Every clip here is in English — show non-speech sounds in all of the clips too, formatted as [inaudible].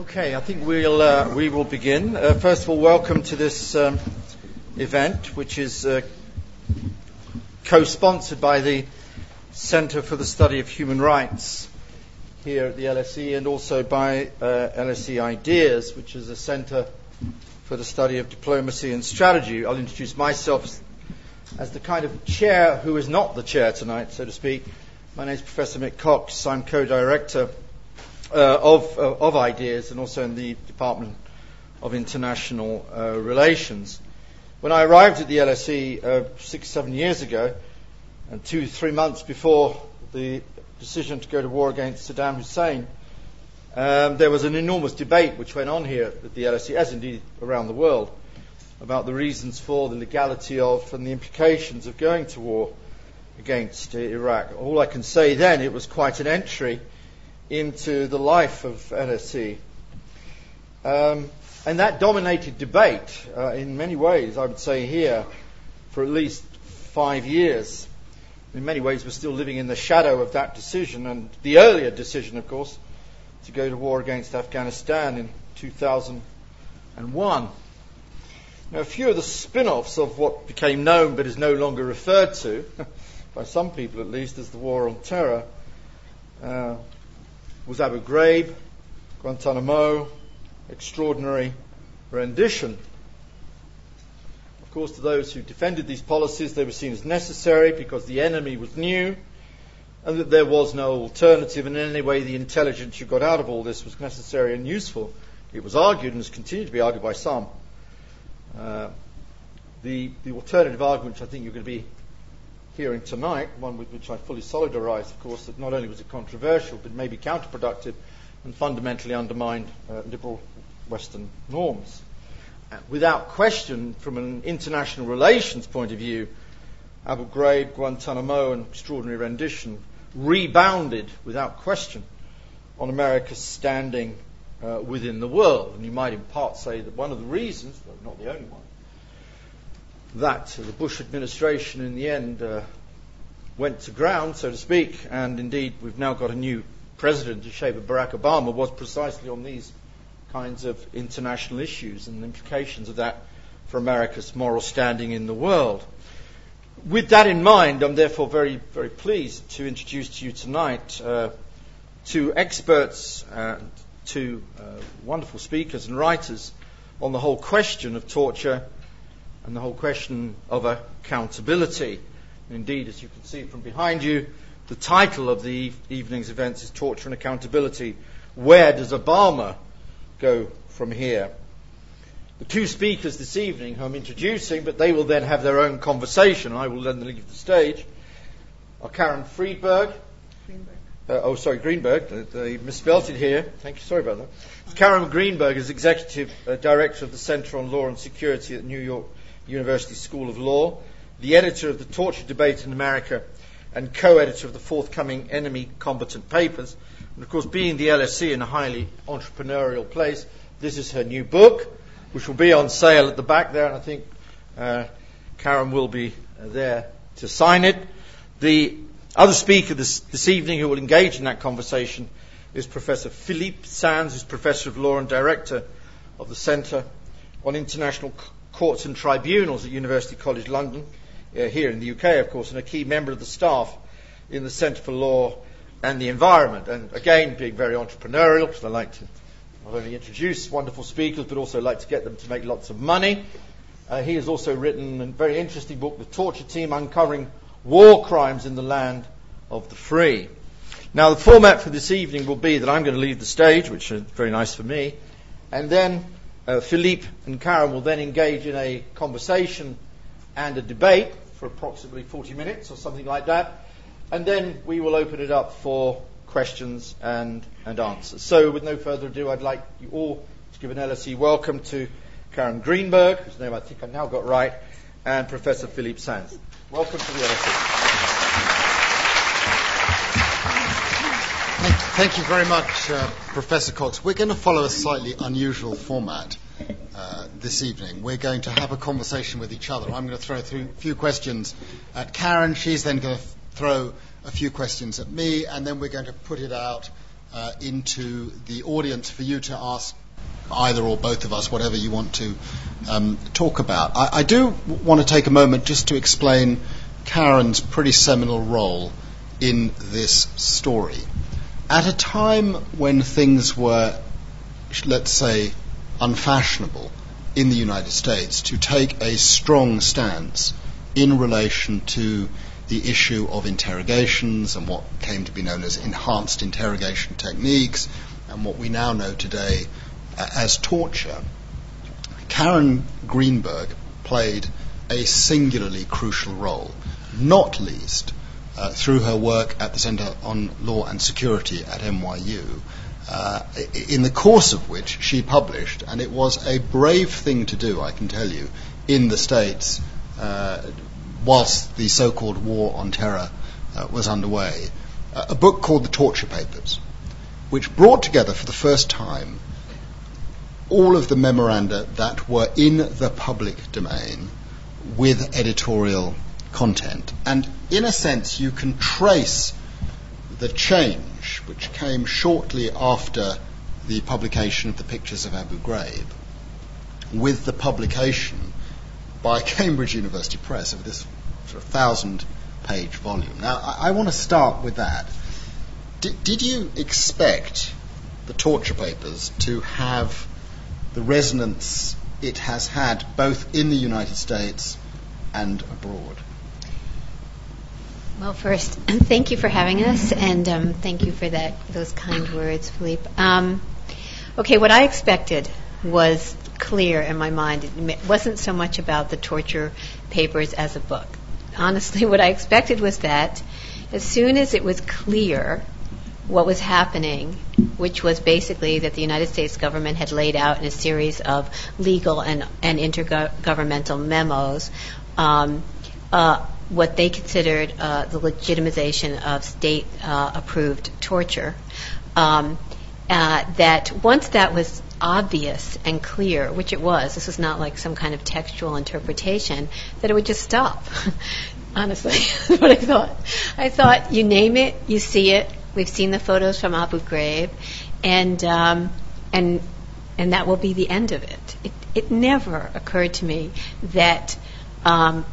Okay, I think we'll, uh, we will begin. Uh, first of all, welcome to this um, event, which is uh, co-sponsored by the Centre for the Study of Human Rights here at the LSE and also by uh, LSE Ideas, which is a centre for the study of diplomacy and strategy. I'll introduce myself as the kind of chair who is not the chair tonight, so to speak. My name is Professor Mick Cox. I'm co-director uh, of, uh, of ideas and also in the Department of International uh, Relations. When I arrived at the LSE uh, six, seven years ago, and two, three months before the decision to go to war against Saddam Hussein, um, there was an enormous debate which went on here at the LSE, as indeed around the world, about the reasons for the legality of and the implications of going to war against Iraq. All I can say then, it was quite an entry into the life of LSE. Um, and that dominated debate uh, in many ways, I would say here, for at least five years. In many ways, we're still living in the shadow of that decision and the earlier decision, of course, to go to war against Afghanistan in 2001. Now, a few of the spin offs of what became known but is no longer referred to, [laughs] by some people at least, as the War on Terror, uh, was Abu Ghraib, Guantanamo, extraordinary rendition. Of course, to those who defended these policies, they were seen as necessary because the enemy was new and that there was no alternative, and in any way the intelligence you got out of all this was necessary and useful. It was argued and has continued to be argued by some. Uh, the, the alternative argument, which I think you're going to be hearing tonight, one with which I fully solidarize, of course, that not only was it controversial, but maybe counterproductive and fundamentally undermined uh, liberal Western norms. Uh, without question, from an international relations point of view, Abu Ghraib, Guantanamo, and extraordinary rendition rebounded, without question, on America's standing uh, within the world. And you might in part say that one of the reasons, though not the only one, that the Bush administration in the end uh, went to ground, so to speak, and indeed we've now got a new president, the shape of Barack Obama, was precisely on these kinds of international issues and the implications of that for America's moral standing in the world. With that in mind, I'm therefore very, very pleased to introduce to you tonight uh, two experts, uh, two uh, wonderful speakers and writers on the whole question of torture and the whole question of accountability. Indeed, as you can see from behind you, the title of the evening's events is Torture and Accountability. Where does Obama go from here? The two speakers this evening, who I'm introducing, but they will then have their own conversation, I will then leave the stage, are Karen Friedberg. Uh, oh, sorry, Greenberg. They misspelled it here. Thank you. Sorry about that. Karen Greenberg is Executive uh, Director of the Center on Law and Security at New York University School of Law, the editor of the Torture Debate in America, and co-editor of the forthcoming Enemy Combatant Papers. And of course, being the LSE in a highly entrepreneurial place, this is her new book, which will be on sale at the back there, and I think uh, Karen will be uh, there to sign it. The other speaker this, this evening who will engage in that conversation is Professor Philippe Sands, who's Professor of Law and Director of the Centre on International courts and tribunals at University College London, uh, here in the UK, of course, and a key member of the staff in the Centre for Law and the Environment. And again, being very entrepreneurial, because I like to not only introduce wonderful speakers, but also like to get them to make lots of money. Uh, he has also written a very interesting book, The Torture Team Uncovering War Crimes in the Land of the Free. Now, the format for this evening will be that I'm going to leave the stage, which is very nice for me, and then uh, Philippe and Karen will then engage in a conversation and a debate for approximately 40 minutes or something like that. And then we will open it up for questions and, and answers. So, with no further ado, I'd like you all to give an LSE welcome to Karen Greenberg, whose name I think I now got right, and Professor Philippe Sands. Welcome to the LSE. Thank you very much, uh, Professor Cox. We're going to follow a slightly unusual format this evening. We're going to have a conversation with each other. I'm going to throw a few questions at Karen. She's then going to throw a few questions at me, and then we're going to put it out uh, into the audience for you to ask either or both of us whatever you want to um, talk about. I, I do want to take a moment just to explain Karen's pretty seminal role in this story. At a time when things were, let's say, unfashionable in the United States to take a strong stance in relation to the issue of interrogations and what came to be known as enhanced interrogation techniques and what we now know today as torture, Karen Greenberg played a singularly crucial role, not least uh, through her work at the Center on Law and Security at NYU, uh, in the course of which she published, and it was a brave thing to do, I can tell you, in the States uh, whilst the so called War on Terror uh, was underway, a book called The Torture Papers, which brought together for the first time all of the memoranda that were in the public domain with editorial content. And in a sense, you can trace the change which came shortly after the publication of the pictures of Abu Ghraib with the publication by [laughs] Cambridge University Press of this sort of thousand page volume. Now, I, I want to start with that. D- did you expect the torture papers to have the resonance it has had both in the United States and abroad? Well, first, [clears throat] thank you for having us, and um, thank you for that those kind words, Philippe. Um, okay, what I expected was clear in my mind. It wasn't so much about the torture papers as a book. Honestly, [laughs] what I expected was that as soon as it was clear what was happening, which was basically that the United States government had laid out in a series of legal and, and intergovernmental memos um, uh, what they considered uh, the legitimization of state uh, approved torture. Um, uh, that once that was obvious and clear, which it was, this was not like some kind of textual interpretation, that it would just stop. [laughs] Honestly, [laughs] that's what I thought. I thought you name it, you see it, We've seen the photos from Abu Ghraib, and um, and and that will be the end of it. It, it never occurred to me that um,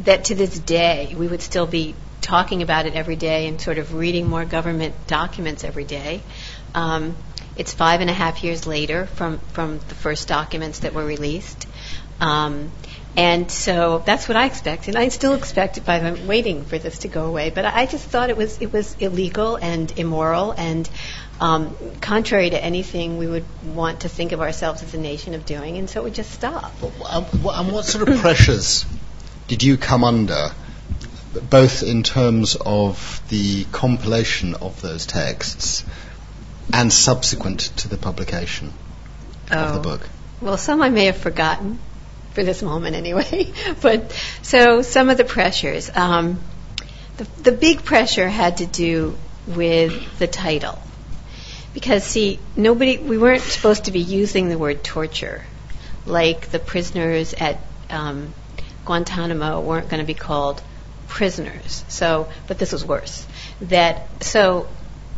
that to this day we would still be talking about it every day and sort of reading more government documents every day. Um, it's five and a half years later from from the first documents that were released. Um, and so that's what I expected. And I still expect it, but I'm waiting for this to go away. But I just thought it was it was illegal and immoral and um, contrary to anything we would want to think of ourselves as a nation of doing, and so it would just stop. And what sort of pressures did you come under, both in terms of the compilation of those texts and subsequent to the publication oh. of the book? Well, some I may have forgotten for this moment anyway. [laughs] but so some of the pressures. Um, the, the big pressure had to do with the title. Because, see, nobody, we weren't supposed to be using the word torture. Like the prisoners at um, Guantanamo weren't going to be called prisoners. So, but this was worse. That, so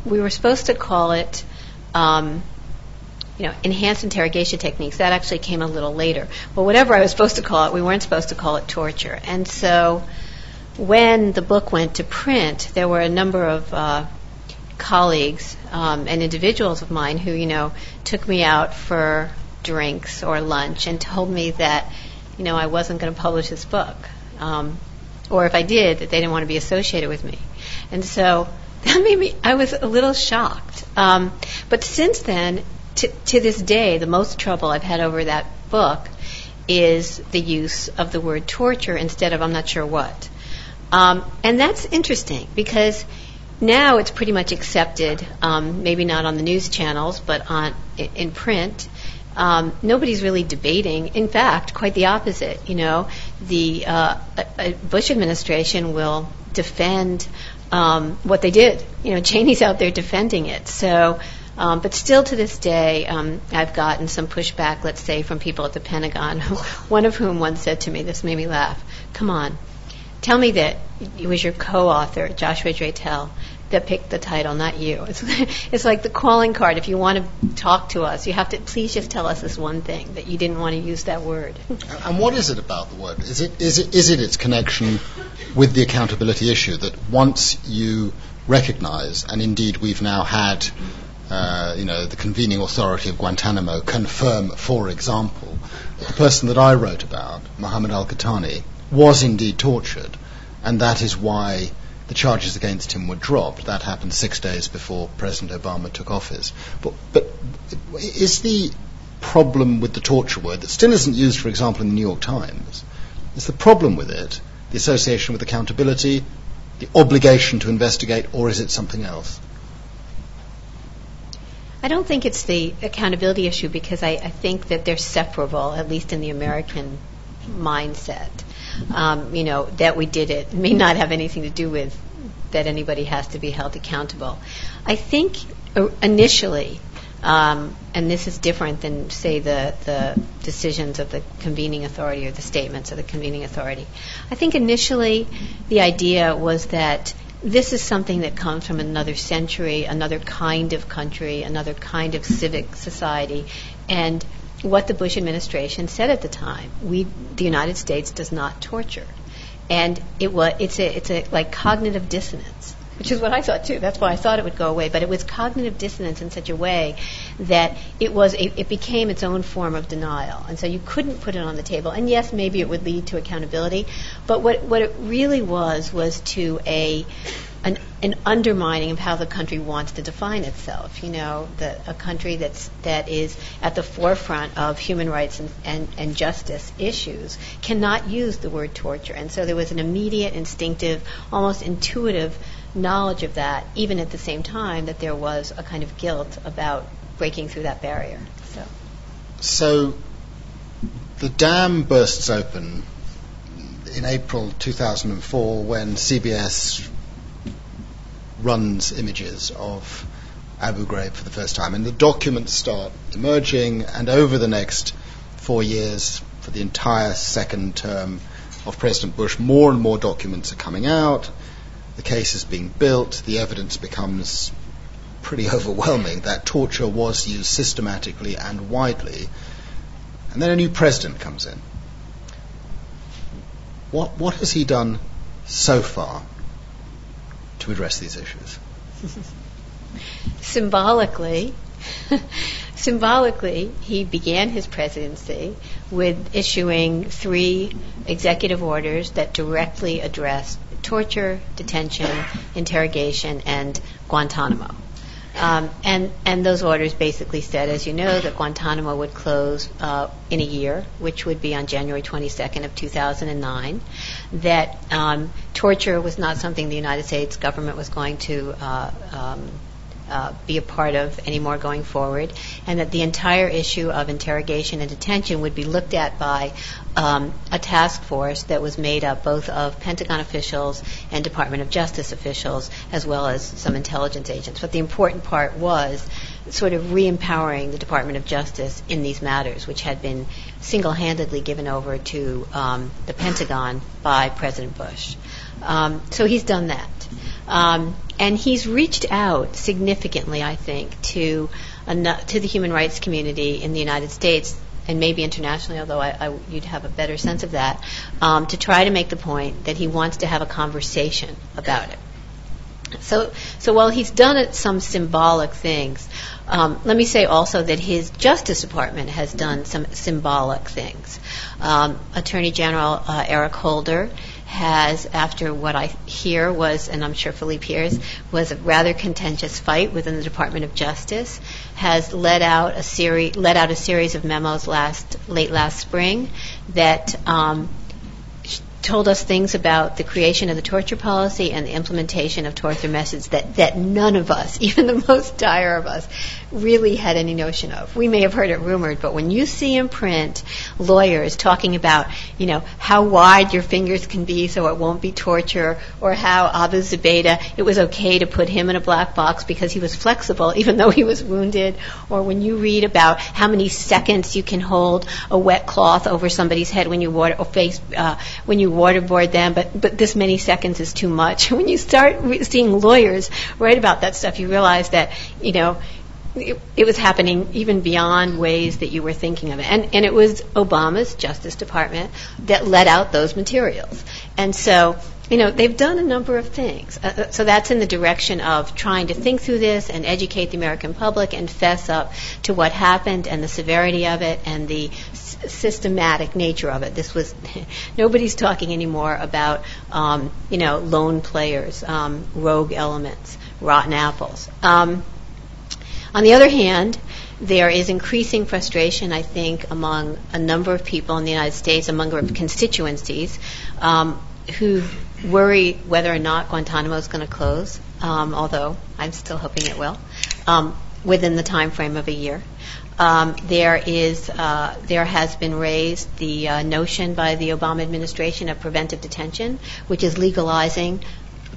we were supposed to call it um, you know, enhanced interrogation techniques. That actually came a little later. But whatever I was supposed to call it, we weren't supposed to call it torture. And so when the book went to print, there were a number of uh, colleagues um, and individuals of mine who, you know, took me out for drinks or lunch and told me that, you know, I wasn't going to publish this book. Um, or if I did, that they didn't want to be associated with me. And so [laughs] that made me, I was a little shocked. Um, but since then, to, to this day, the most trouble I've had over that book is the use of the word torture instead of I'm not sure what. Um, and that's interesting because now it's pretty much accepted, um, maybe not on the news channels, but on in print. Um, nobody's really debating. In fact, quite the opposite. You know, the uh, Bush administration will defend um, what they did. You know, Cheney's out there defending it. So um, but still to this day, um, I've gotten some pushback, let's say, from people at the Pentagon, one of whom once said to me, this made me laugh, come on, tell me that it was your co-author, Joshua Dratel, that picked the title, not you. It's, it's like the calling card. If you want to talk to us, you have to please just tell us this one thing that you didn't want to use that word. And what is it about the word? Is it is it is it its connection with the accountability issue that once you recognise, and indeed we've now had, uh, you know, the convening authority of Guantanamo confirm, for example, that the person that I wrote about, Mohammed Al Qahtani, was indeed tortured, and that is why the charges against him were dropped. That happened six days before President Obama took office. But, but is the problem with the torture word that still isn't used, for example, in the New York Times, is the problem with it the association with accountability, the obligation to investigate, or is it something else? I don't think it's the accountability issue because I, I think that they're separable, at least in the American mindset. Um, you know, that we did it may not have anything to do with that anybody has to be held accountable. I think uh, initially, um, and this is different than, say, the, the decisions of the convening authority or the statements of the convening authority. I think initially the idea was that this is something that comes from another century, another kind of country, another kind of civic society, and what the Bush administration said at the time: we, the United States, does not torture, and it was it's a it's a like cognitive dissonance which is what I thought too. That's why I thought it would go away. But it was cognitive dissonance in such a way that it was a, it became its own form of denial, and so you couldn't put it on the table. And yes, maybe it would lead to accountability, but what what it really was was to a an, an undermining of how the country wants to define itself. You know, the, a country that's that is at the forefront of human rights and, and, and justice issues cannot use the word torture. And so there was an immediate, instinctive, almost intuitive knowledge of that, even at the same time that there was a kind of guilt about breaking through that barrier. So, so the dam bursts open in April 2004 when CBS runs images of Abu Ghraib for the first time, and the documents start emerging, and over the next four years, for the entire second term of President Bush, more and more documents are coming out. The case is being built, the evidence becomes pretty [laughs] overwhelming. That torture was used systematically and widely, and then a new president comes in. What, what has he done so far to address these issues? [laughs] Symbolically, [laughs] symbolically, he began his presidency with issuing three executive orders that directly addressed torture, detention, interrogation, and Guantanamo. Um, and, and those orders basically said, as you know, that Guantanamo would close uh, in a year, which would be on January 22nd of 2009. That um, torture was not something the United States government was going to uh, be a part of anymore going forward, and that the entire issue of interrogation and detention would be looked at by um, a task force that was made up both of Pentagon officials and Department of Justice officials, as well as some intelligence agents. But the important part was sort of re-empowering the Department of Justice in these matters, which had been single-handedly given over to um, the Pentagon by President Bush. Um, so he's done that. Um, and he's reached out significantly, I think, to to the human rights community in the United States and maybe internationally, although I, I, you'd have a better sense of that, um, to try to make the point that he wants to have a conversation about it. So, so while he's done it, some symbolic things, um, let me say also that his Justice Department has done some symbolic things. Um, Attorney General uh, Eric Holder has, after what I hear was, and I'm sure Philippe hears, was a rather contentious fight within the Department of Justice, has let out a series, let out a series of memos last, late last spring that um, told us things about the creation of the torture policy and the implementation of torture methods that, that none of us, [laughs] even the most dire of us, really had any notion of. We may have heard it rumored, but when you see in print lawyers talking about, you know, how wide your fingers can be so it won't be torture, or how Abu Zubaydah, it was okay to put him in a black box because he was flexible [laughs] even though he was wounded, or when you read about how many seconds you can hold a wet cloth over somebody's head when you water, or face, uh, when you waterboard them, but but this many seconds is too much. [laughs] When you start re- seeing lawyers write about that stuff, you realize that you know it, was happening even beyond ways that you were thinking of it. And, and it was Obama's Justice Department that let out those materials. And so, you know, they've done a number of things. Uh, uh so that's in the direction of trying to think through this and educate the American public and fess up to what happened and the severity of it and the s- systematic nature of it. This was, [laughs] nobody's talking anymore about, um, you know, lone players, um, rogue elements, rotten apples. Um, on the other hand, there is increasing frustration, I think, among a number of people in the United States, among our constituencies, um, who worry whether or not Guantanamo is going to close, um, although I'm still hoping it will, um, within the time frame of a year. Um, there is, uh, there has been raised the uh, notion by the Obama administration of preventive detention, which is legalizing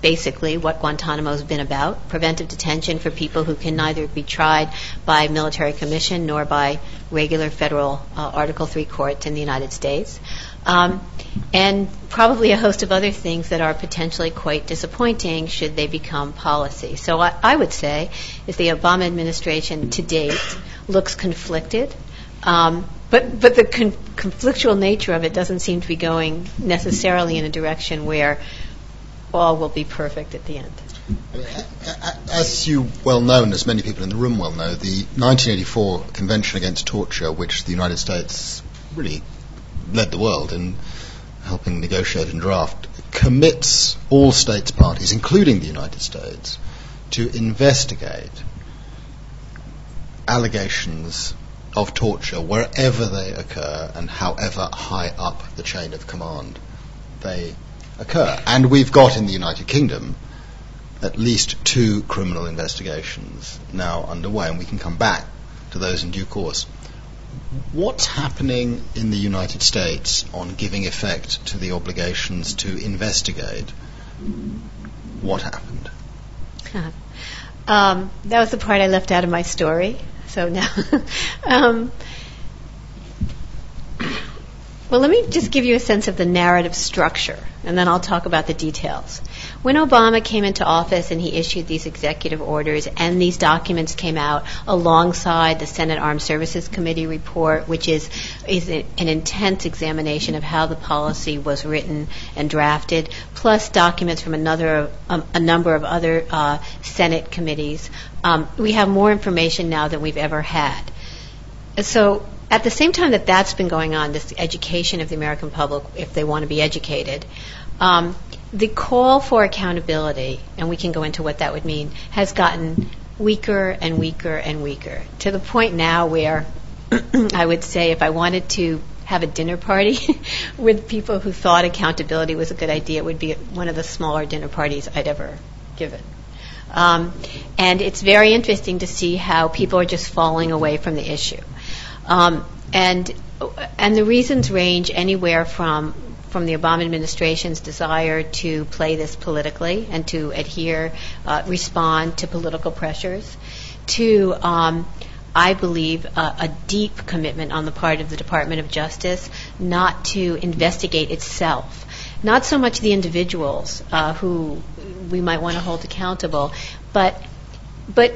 basically what Guantanamo has been about preventive detention for people who can neither be tried by military commission nor by regular federal uh, Article 3 courts in the United States. Um, and probably a host of other things that are potentially quite disappointing should they become policy. So I, I would say is the Obama administration to date looks conflicted. Um, but but the con- conflictual nature of it doesn't seem to be going necessarily in a direction where all will be perfect at the end. As you well know, and as many people in the room well know, the 1984 Convention Against Torture, which the United States really led the world in helping negotiate and draft, commits all states parties, including the United States, to investigate allegations of torture wherever they occur and however high up the chain of command they occur. And we've got in the United Kingdom at least two criminal investigations now underway, and we can come back to those in due course. What's happening in the United States on giving effect to the obligations to investigate what happened? Um, that was the part I left out of my story. So now, [laughs] um, well, let me just give you a sense of the narrative structure, and then I'll talk about the details. When Obama came into office and he issued these executive orders, and these documents came out alongside the Senate Armed Services Committee report, which is, is an intense examination of how the policy was written and drafted, plus documents from another, um, a number of other uh, Senate committees, um, we have more information now than we've ever had. So at the same time that that's been going on, this education of the American public, if they want to be educated, um, the call for accountability, and we can go into what that would mean, has gotten weaker and weaker and weaker to the point now where [clears throat] I would say if I wanted to have a dinner party [laughs] with people who thought accountability was a good idea, it would be one of the smaller dinner parties I'd ever given. Um, and it's very interesting to see how people are just falling away from the issue. Um, and and the reasons range anywhere from from the Obama administration's desire to play this politically and to adhere, uh, respond to political pressures, to um, I believe, a deep commitment on the part of the Department of Justice not to investigate itself. Not so much the individuals uh, who we might want to hold accountable, but but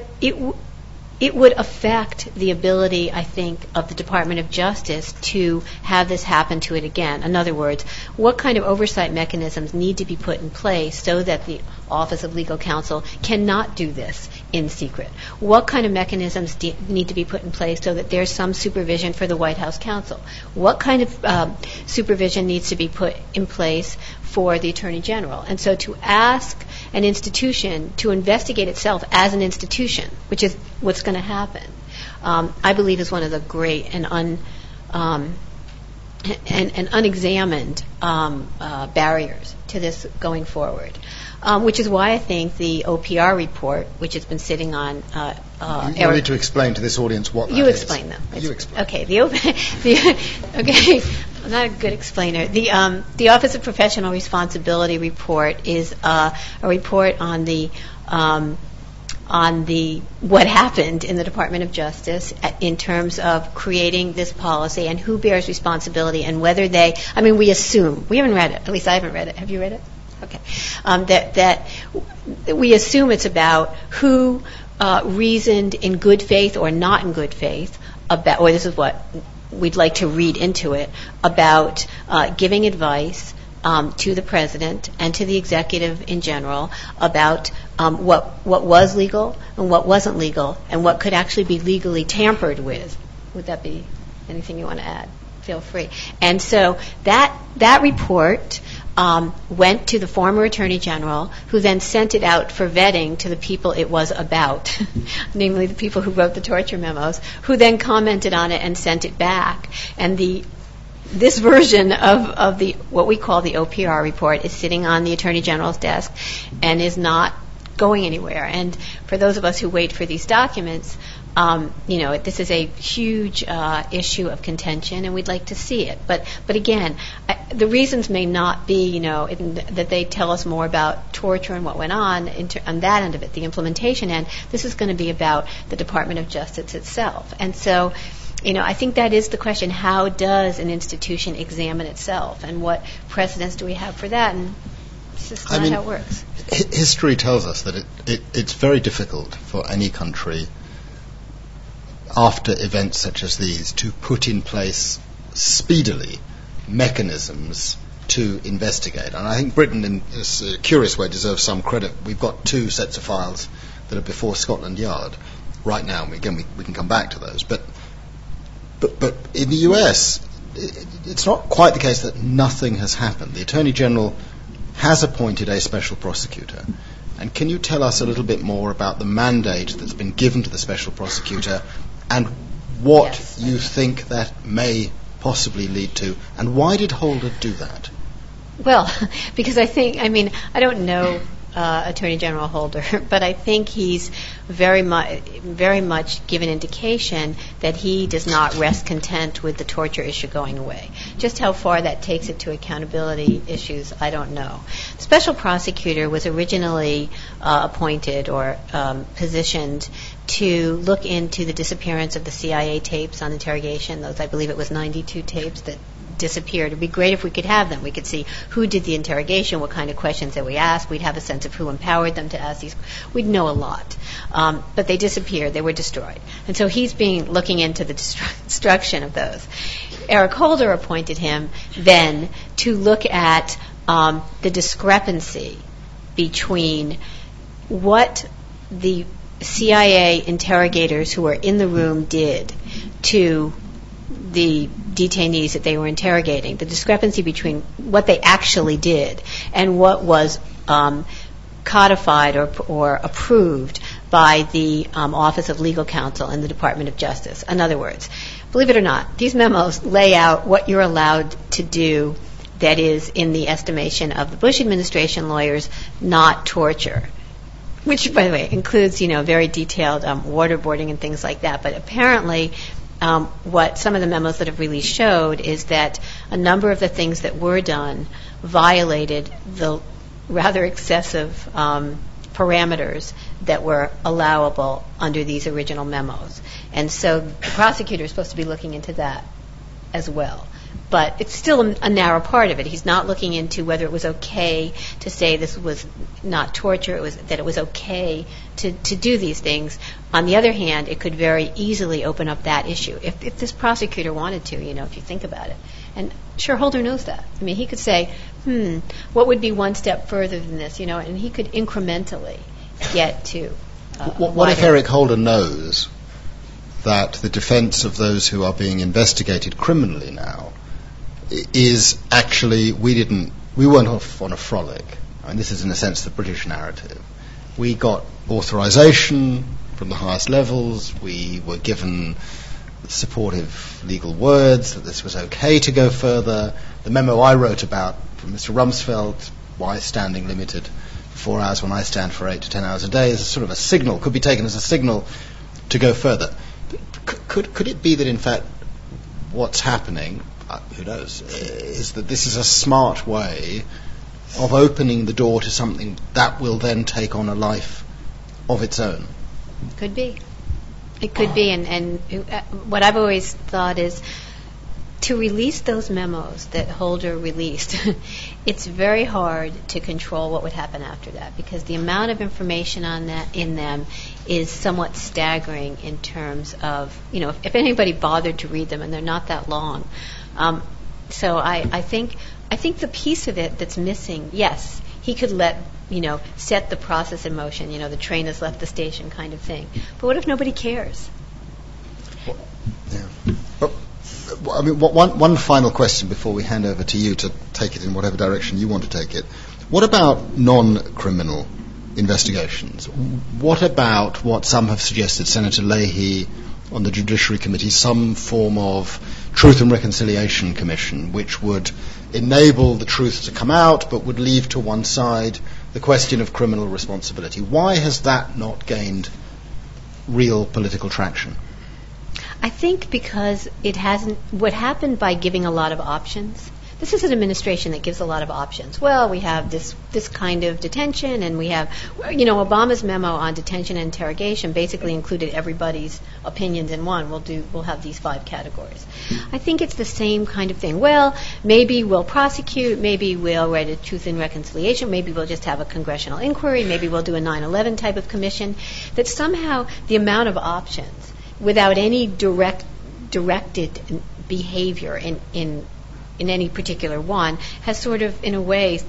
it would affect the ability, I think, of the Department of Justice to have this happen to it again. In other words, what kind of oversight mechanisms need to be put in place so that the Office of Legal Counsel cannot do this in secret? What kind of mechanisms need to be put in place so that there's some supervision for the White House counsel? What kind of um, supervision needs to be put in place for the Attorney General? And so to ask an institution to investigate itself as an institution, which is what's going to happen, um, I believe is one of the great and un um, and, and, unexamined um, uh, barriers to this going forward. Um, which is why I think the OPR report, which has been sitting on. Uh, uh, you, you need to explain to this audience what you is. explain them. You explain. Okay. The, [laughs] the okay. Not a good explainer. The um, the Office of Professional Responsibility report is uh, a report on the um, on the what happened in the Department of Justice in terms of creating this policy and who bears responsibility and whether they. I mean, we assume we haven't read it. At least I haven't read it. Have you read it? Okay. Um, that that we assume it's about who uh, reasoned in good faith or not in good faith about, or this is what we'd like to read into it about uh, giving advice um, to the president and to the executive in general about um, what what was legal and what wasn't legal and what could actually be legally tampered with. Would that be anything you want to add? Feel free. And so that that report um, went to the former Attorney General, who then sent it out for vetting to the people it was about, [laughs] namely the people who wrote the torture memos, who then commented on it and sent it back. And the this version of, of the what we call the OPR report is sitting on the Attorney General's desk and is not going anywhere. And for those of us who wait for these documents, um, you know, this is a huge uh, issue of contention, and we'd like to see it. But, but again, I, the reasons may not be, you know, in, that they tell us more about torture and what went on ter- on that end of it, the implementation end. This is going to be about the Department of Justice itself, and so. You know, I think that is the question. How does an institution examine itself, and what precedents do we have for that? And it's just not I mean, how it works. History tells us that it, it, it's very difficult for any country after events such as these to put in place speedily mechanisms to investigate. And I think Britain, in a uh, curious way, deserves some credit. We've got two sets of files that are before Scotland Yard right now. Again, we, we can come back to those. But, but, but in the US, it, it's not quite the case that nothing has happened. The Attorney General has appointed a special prosecutor. And can you tell us a little bit more about the mandate that's been given to the special prosecutor and what yes. you think that may possibly lead to, and why did Holder do that? Well, [laughs] because I think, I mean, I don't know uh, Attorney General Holder, [laughs] but I think he's very much very much given indication that he does not rest content with the torture issue going away. Just how far that takes it to accountability issues, I don't know. Special prosecutor was originally uh, appointed or um, positioned to look into the disappearance of the CIA tapes on interrogation. Those, I believe, it was 92 tapes that disappeared. It'd be great if we could have them. We could see who did the interrogation, what kind of questions that we asked. We'd have a sense of who empowered them to ask these. We'd know a lot. Um, but they disappeared. They were destroyed. And so he's being looking into the destruction of those. Eric Holder appointed him then to look at um, the discrepancy between what the CIA interrogators who were in the room did to the detainees that they were interrogating, the discrepancy between what they actually did and what was um, codified or, or approved by the um, Office of Legal Counsel and the Department of Justice. In other words, believe it or not, these memos lay out what you're allowed to do that is, in the estimation of the Bush administration lawyers, not torture which, by the way, includes you know very detailed um, waterboarding and things like that. But apparently, um, what some of the memos that have released showed is that a number of the things that were done violated the rather excessive um, parameters that were allowable under these original memos. And so the prosecutor is supposed to be looking into that as well but it's still a, narrow part of it. He's not looking into whether it was okay to say this was not torture, it was that it was okay to, to do these things. On the other hand, it could very easily open up that issue if, if this prosecutor wanted to, you know, if you think about it. And sure, Holder knows that. I mean, he could say, hmm, what would be one step further than this, you know, and he could incrementally get to. Uh, what, what if Eric Holder knows that the defense of those who are being investigated criminally now is actually we didn't we weren't off on a frolic. I mean, this is in a sense the British narrative. We got authorization from the highest levels. We were given supportive legal words that this was okay to go further. The memo I wrote about from Mr. Rumsfeld, why standing limited for four hours when I stand for eight to ten hours a day, is a sort of a signal, could be taken as a signal to go further. Could, could, it be that in fact what's happening who knows, is that this is a smart way of opening the door to something that will then take on a life of its own. Could be. It could be, and, and uh, what I've always thought is to release those memos that Holder released, [laughs] it's very hard to control what would happen after that because the amount of information on that in them is somewhat staggering in terms of you know if, if anybody bothered to read them and they're not that long. Um, so I, I think I think the piece of it that's missing, yes, he could let you know set the process in motion. You know the train has left the station kind of thing. But what if nobody cares? Yeah. But, I mean, one, one final question before we hand over to you to take it in whatever direction you want to take it. What about non-criminal investigations? What about what some have suggested, Senator Leahy on the Judiciary Committee, some form of Truth and Reconciliation Commission, which would enable the truth to come out, but would leave to one side the question of criminal responsibility? Why has that not gained real political traction? I think because it hasn't, what happened by giving a lot of options, this is an administration that gives a lot of options. Well, we have this, this kind of detention, and we have, you know, Obama's memo on detention and interrogation basically included everybody's opinions in one. We'll do, we'll have these five categories. I think it's the same kind of thing. Well, maybe we'll prosecute, maybe we'll write a truth and reconciliation, maybe we'll just have a congressional inquiry, maybe we'll do a 9/11 type of commission. That somehow the amount of options without any direct directed behavior in, in in any particular one has sort of in a way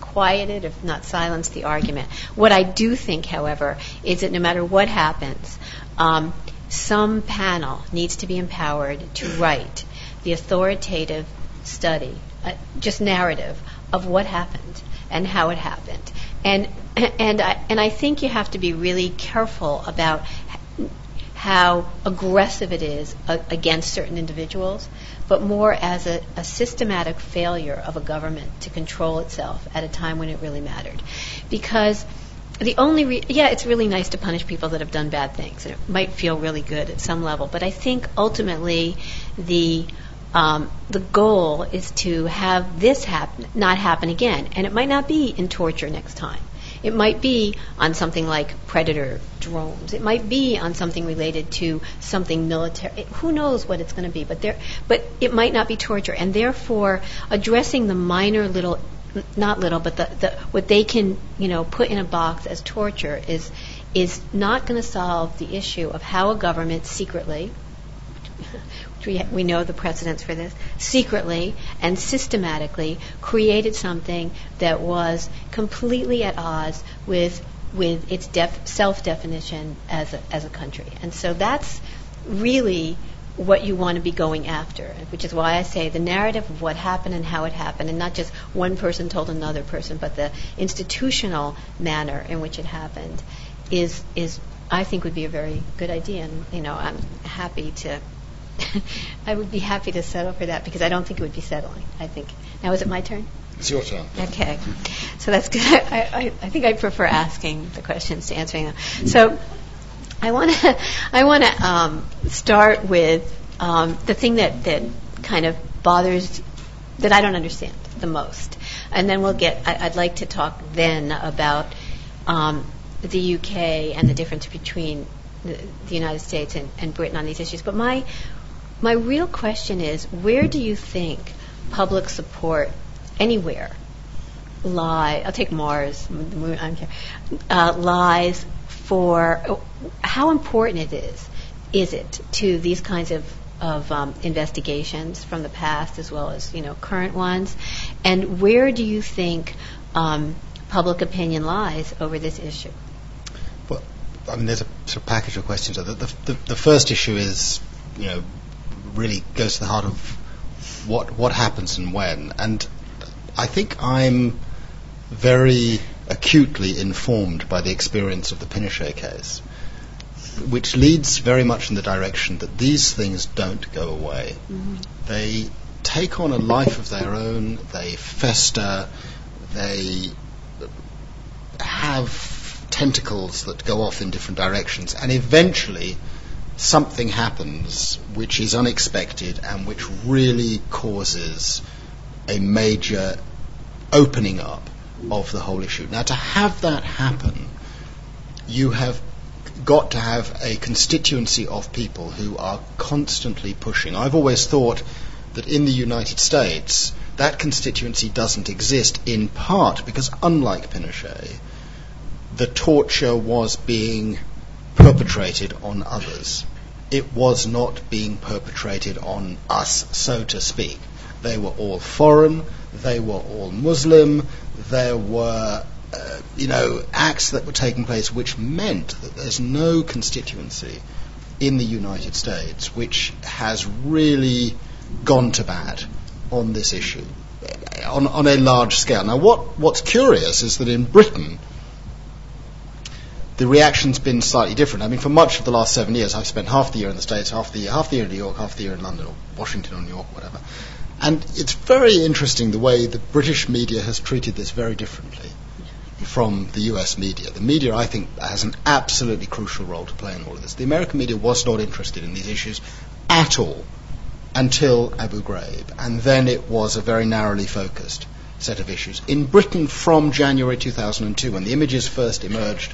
quieted if not silenced the argument. What I do think, however, is that no matter what happens, um, some panel needs to be empowered to write the authoritative study, uh, just narrative of what happened and how it happened. And and I, and I think you have to be really careful about how aggressive it is against certain individuals, but more as a, a, systematic failure of a government to control itself at a time when it really mattered. Because the only, re- yeah, it's really nice to punish people that have done bad things, and it might feel really good at some level, but I think ultimately the um, the goal is to have this happen, not happen again, and it might not be in torture next time. It might be on something like predator drones. It might be on something related to something military. Who knows what it's going to be? But there, but it might not be torture, and therefore addressing the minor little, not little, but the, the what they can you know put in a box as torture is is not going to solve the issue of how a government secretly we, we know the precedents for this, secretly and systematically created something that was completely at odds with with its def- self-definition as a, as a country. And so that's really what you want to be going after, which is why I say the narrative of what happened and how it happened, and not just one person told another person, but the institutional manner in which it happened, is is I think would be a very good idea. And you know, I'm happy to [laughs] I would be happy to settle for that because I don't think it would be settling. I think. Now, is it my turn? It's your turn. Okay. So that's good. [laughs] I, I, I think I prefer asking the questions to answering them. So I want to [laughs] I want to um, start with um, the thing that, that kind of bothers that I don't understand the most, and then we'll get. I, would like to talk then about um, the UK and the difference between the, the United States and, and Britain on these issues. But my my real question is where do you think public support anywhere lie? I'll take Mars, the moon, I don't care, uh, lies for how important it is, is it to these kinds of of um, investigations from the past as well as you know current ones, and where do you think um, public opinion lies over this issue? Well, I mean, there's a sort of package of questions. The, the, the first issue is, you know, really goes to the heart of what what happens and when. And I think I'm very acutely informed by the experience of the Pinochet case, which leads very much in the direction that these things don't go away. Mm-hmm. They take on a life of their own. They fester. They have tentacles that go off in different directions, and eventually something happens which is unexpected and which really causes a major opening up of the whole issue. Now, to have that happen, you have got to have a constituency of people who are constantly pushing. I've always thought that in the United States, that constituency doesn't exist in part because, unlike Pinochet, the torture was being perpetrated on others. It was not being perpetrated on us, so to speak. They were all foreign, they were all Muslim, there were, uh, you know, acts that were taking place which meant that there's no constituency in the United States which has really gone to bat on this issue on, on a large scale. Now, what, what's curious is that in Britain, the reaction's been slightly different. I mean, for much of the last seven years, I've spent half the year in the States, half the year, half the year in New York, half the year in London or Washington or New York, whatever. And it's very interesting the way the British media has treated this very differently from the US media. The media, I think, has an absolutely crucial role to play in all of this. The American media was not interested in these issues at all until Abu Ghraib, and then it was a very narrowly focused set of issues. In Britain, from January 2002, when the images first emerged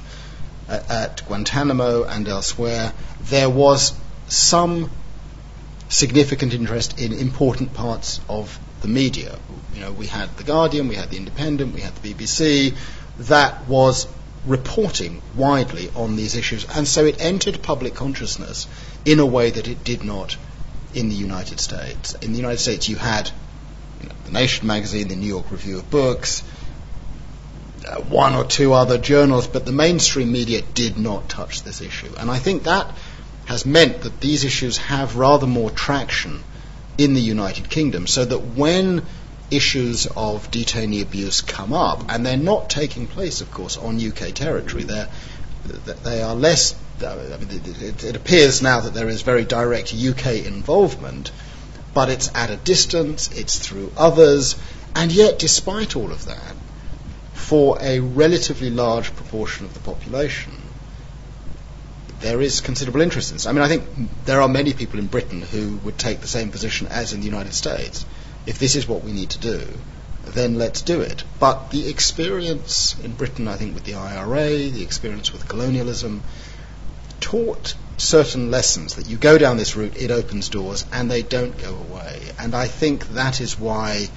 at Guantanamo and elsewhere, there was some significant interest in important parts of the media. You know, we had The Guardian, we had The Independent, we had the BBC, that was reporting widely on these issues, and so it entered public consciousness in a way that it did not in the United States. In the United States, you had you know, the Nation magazine, the New York Review of Books, Uh, one or two other journals, but the mainstream media did not touch this issue. And I think that has meant that these issues have rather more traction in the United Kingdom, so that when issues of detainee abuse come up, and they're not taking place, of course, on UK territory, they're, they are less uh, I mean, it, it, appears now that there is very direct UK involvement, but it's at a distance, it's through others, and yet, despite all of that, for a relatively large proportion of the population, there is considerable interest in this. I mean, I think there are many people in Britain who would take the same position as in the United States. If this is what we need to do, then let's do it. But the experience in Britain, I think, with the IRA, the experience with colonialism, taught certain lessons that you go down this route, it opens doors, and they don't go away. And I think that is why,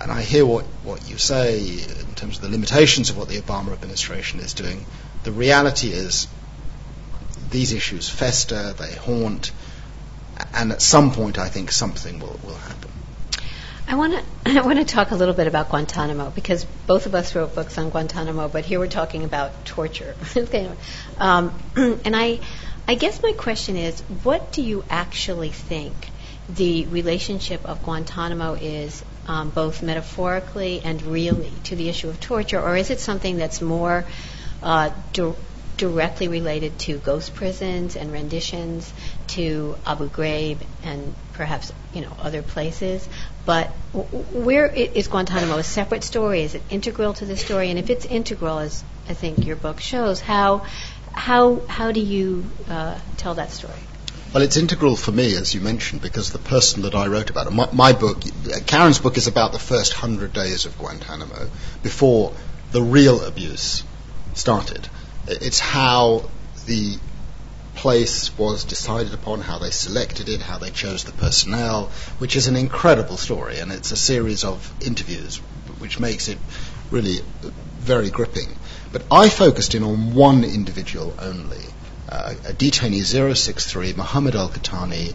and I hear what, what you say in terms of the limitations of what the Obama administration is doing. The reality is these issues fester, they haunt, and at some point I think something will, will happen. I want to [laughs] I want to talk a little bit about Guantanamo because both of us wrote books on Guantanamo, but here we're talking about torture. [laughs] um, [clears throat] and I I guess my question is, what do you actually think the relationship of Guantanamo is, um, both metaphorically and really, to the issue of torture, or is it something that's more uh, di- directly related to ghost prisons and renditions, to Abu Ghraib and perhaps you know other places. But where is Guantanamo a separate story? Is it integral to the story? And if it's integral, as I think your book shows, how how how do you uh, tell that story? Well, it's integral for me, as you mentioned, because the person that I wrote about my, my book, Karen's book is about the first hundred days of Guantanamo before the real abuse started. It's how the place was decided upon, how they selected it, how they chose the personnel, which is an incredible story, and it's a series of interviews which makes it really very gripping. But I focused in on one individual only, uh, a detainee 063, Mohammed Al Qahtani,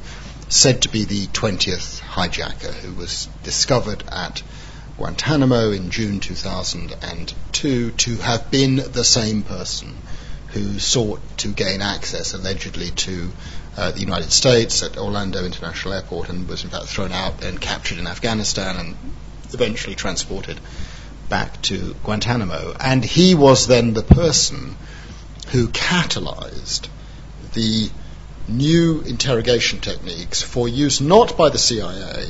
said to be the 20th hijacker who was discovered at Guantanamo in June 2002 to have been the same person who sought to gain access allegedly to uh, the United States at Orlando International Airport and was in fact thrown out and captured in Afghanistan and eventually transported back to Guantanamo. And he was then the person who catalyzed the new interrogation techniques for use not by the CIA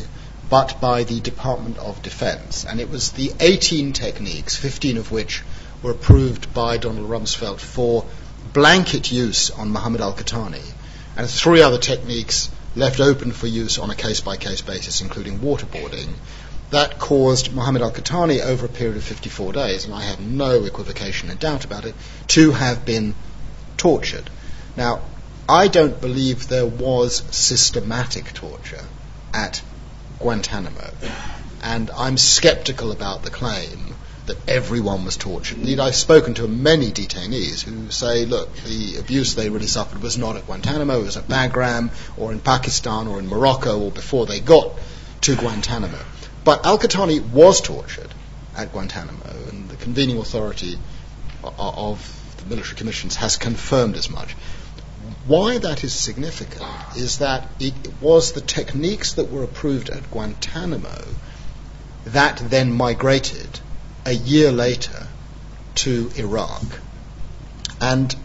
but by the Department of Defense. And it was the 18 techniques, 15 of which were approved by Donald Rumsfeld for blanket use on Muhammad al Qahtani, and three other techniques left open for use on a case by case basis, including waterboarding. That caused Muhammad al Qahtani, over a period of 54 days, and I have no equivocation and doubt about it, to have been tortured. Now, I don't believe there was systematic torture at Guantanamo, and I'm skeptical about the claim that everyone was tortured. Indeed, I've spoken to many detainees who say, look, the abuse they really suffered was not at Guantanamo, it was at Bagram or in Pakistan or in Morocco or before they got to Guantanamo. But Al Qahtani was tortured at Guantanamo, and the convening authority of the military commissions has confirmed as much. Why that is significant is that it was the techniques that were approved at Guantanamo that then migrated a year later to Iraq. And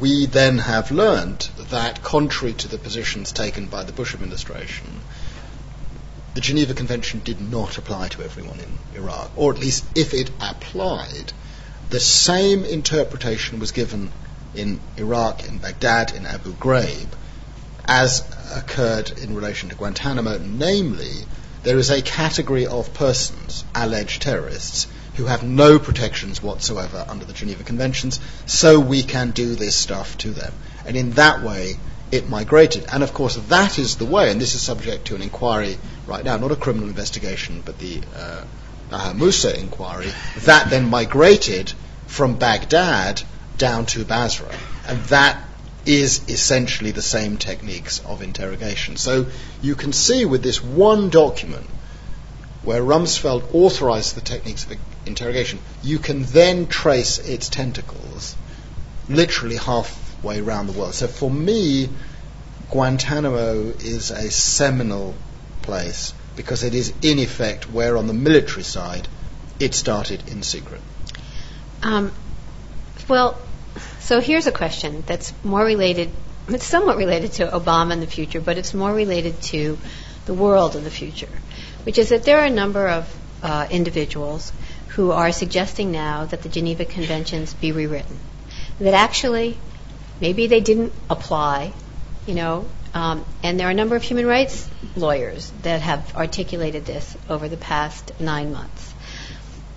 we then have learned that, contrary to the positions taken by the Bush administration, the Geneva Convention did not apply to everyone in Iraq, or at least if it applied, the same interpretation was given in Iraq, in Baghdad, in Abu Ghraib, as occurred in relation to Guantanamo, namely, there is a category of persons, alleged terrorists, who have no protections whatsoever under the Geneva Conventions, so we can do this stuff to them. And in that way, it migrated. And of course, that is the way, and this is subject to an inquiry right now, not a criminal investigation, but the uh, Mousa inquiry, that then migrated from Baghdad down to Basra. And that is essentially the same techniques of interrogation. So you can see with this one document where Rumsfeld authorized the techniques of interrogation, you can then trace its tentacles literally halfway around the world. So for me, Guantanamo is a seminal place because it is in effect where on the military side it started in secret. Um, well, so here's a question that's more related, it's somewhat related to Obama in the future, but it's more related to the world in the future, which is that there are a number of uh, individuals who are suggesting now that the Geneva Conventions be rewritten. That actually, maybe they didn't apply, you know, um, and there are a number of human rights lawyers that have articulated this over the past nine months.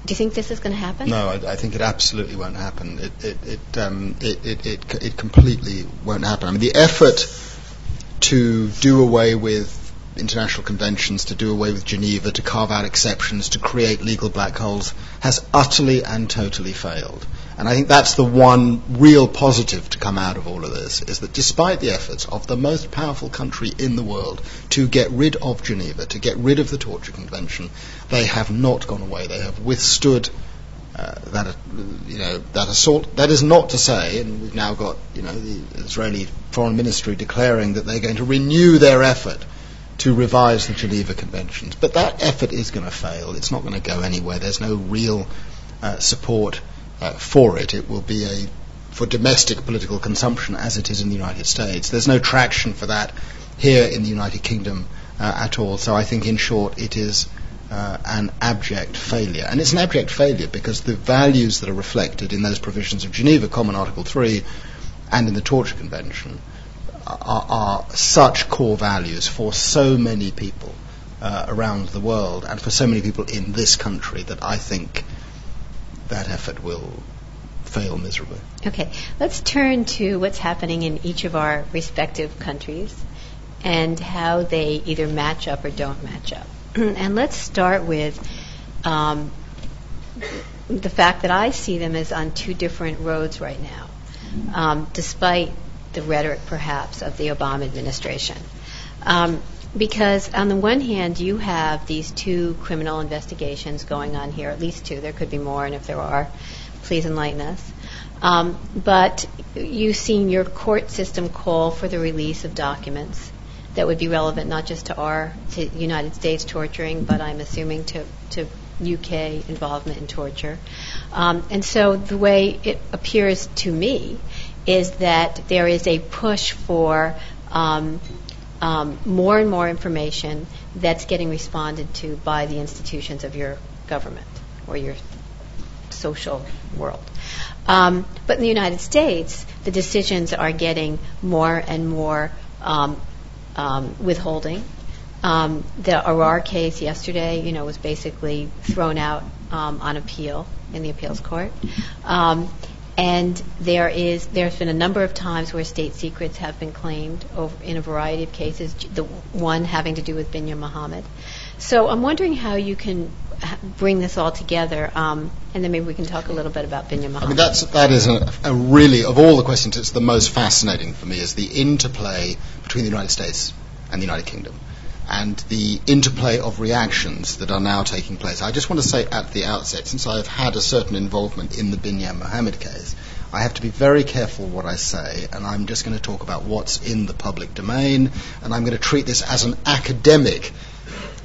Do you think this is going to happen? No, I, I, think it absolutely won't happen. It it it, um, it it, it it completely won't happen. I mean, the effort to do away with international conventions, to do away with Geneva, to carve out exceptions, to create legal black holes, has utterly and totally failed. And I think that's the one real positive to come out of all of this, is that despite the efforts of the most powerful country in the world to get rid of Geneva, to get rid of the Torture Convention, they have not gone away. They have withstood uh, that, uh, you know, that assault. That is not to say, and we've now got, you know, the Israeli Foreign Ministry declaring that they're going to renew their effort to revise the Geneva Conventions. But that effort is going to fail. It's not going to go anywhere. There's no real uh, support uh, for it. It will be a for domestic political consumption as it is in the United States. There's no traction for that here in the United Kingdom uh, at all. So I think, in short, it is uh, an abject failure. And it's an abject failure because the values that are reflected in those provisions of Geneva, Common Article 3, and in the Torture Convention are, are such core values for so many people uh, around the world and for so many people in this country that I think that effort will fail miserably. Okay, let's turn to what's happening in each of our respective countries and how they either match up or don't match up. [clears throat] and let's start with um, the fact that I see them as on two different roads right now, um, despite the rhetoric perhaps of the Obama administration. Um, because on the one hand, you have these two criminal investigations going on here, at least two. There could be more, and if there are, please enlighten us. Um, but you've seen your court system call for the release of documents that would be relevant not just to our to United States torturing, but I'm assuming to, to UK involvement in torture. Um, and so the way it appears to me is that there is a push for um, um, more and more information that's getting responded to by the institutions of your government or your social world. Um, but in the United States, the decisions are getting more and more um, um, withholding. Um, the Arar case yesterday, you know, was basically thrown out um, on appeal in the appeals court. And there is there's been a number of times where state secrets have been claimed over, in a variety of cases. The one having to do with Binyam Mohammed. So I'm wondering how you can bring this all together, um, and then maybe we can talk a little bit about Binyam Mohammed. I mean, that's that is a, a really of all the questions, it's the most fascinating for me is the interplay between the United States and the United Kingdom and the interplay of reactions that are now taking place. I just want to say at the outset, since I have had a certain involvement in the Binyam Mohammed case, I have to be very careful what I say, and I'm just going to talk about what's in the public domain, and I'm going to treat this as an academic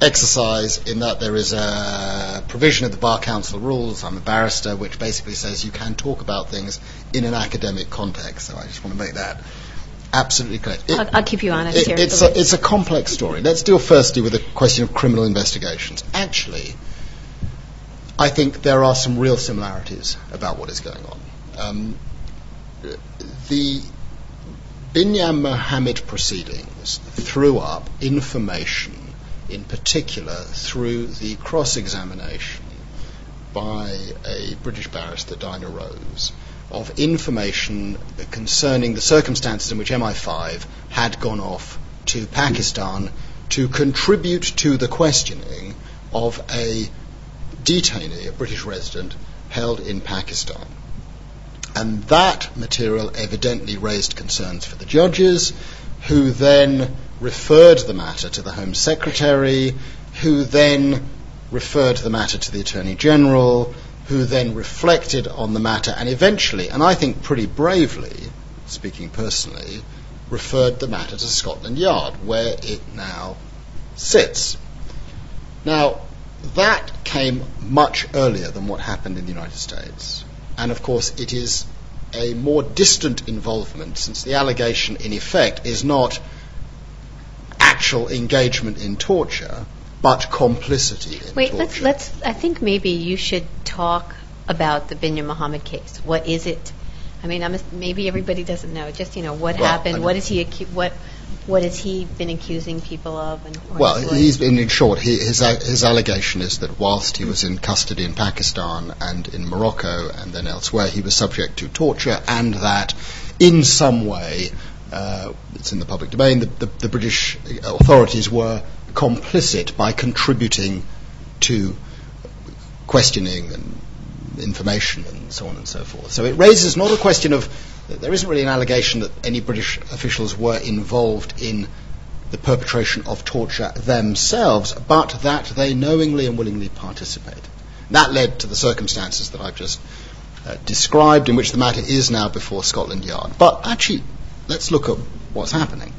exercise in that there is a provision of the Bar Council rules. I'm a barrister, which basically says you can talk about things in an academic context. So I just want to make that absolutely clear. It, I'll, I'll, keep you honest it, here. It's a, it's a complex story. Let's deal firstly with the question of criminal investigations. Actually, I think there are some real similarities about what is going on. Um, the Binyam Mohammed proceedings threw up information in particular through the cross examination by a British barrister, Dinah Rose, of information concerning the circumstances in which MI5 had gone off to Pakistan to contribute to the questioning of a detainee, a British resident, held in Pakistan. And that material evidently raised concerns for the judges, who then referred the matter to the Home Secretary, who then referred the matter to the Attorney General, who then reflected on the matter and eventually, and I think pretty bravely, speaking personally, referred the matter to Scotland Yard, where it now sits. Now, that came much earlier than what happened in the United States. And of course, it is a more distant involvement since the allegation, in effect, is not actual engagement in torture, but complicity in Wait, let's let's. I think maybe you should talk about the Binyam Mohammed case. What is it? I mean, I'm, maybe everybody doesn't know. Just you know, what Well, happened? I mean- what is he? Acu- what what has he been accusing people of? And Well, he's been in short. He, his his allegation is that whilst he was in custody in Pakistan and in Morocco and then elsewhere, he was subject to torture, and that in some way, uh, it's in the public domain, the, the, the British authorities were complicit by contributing to questioning and information and so on and so forth. So it raises not a question of there isn't really an allegation that any British officials were involved in the perpetration of torture themselves, but that they knowingly and willingly participated. That led to the circumstances that I've just uh, described, in which the matter is now before Scotland Yard. But actually, let's look at what's happening.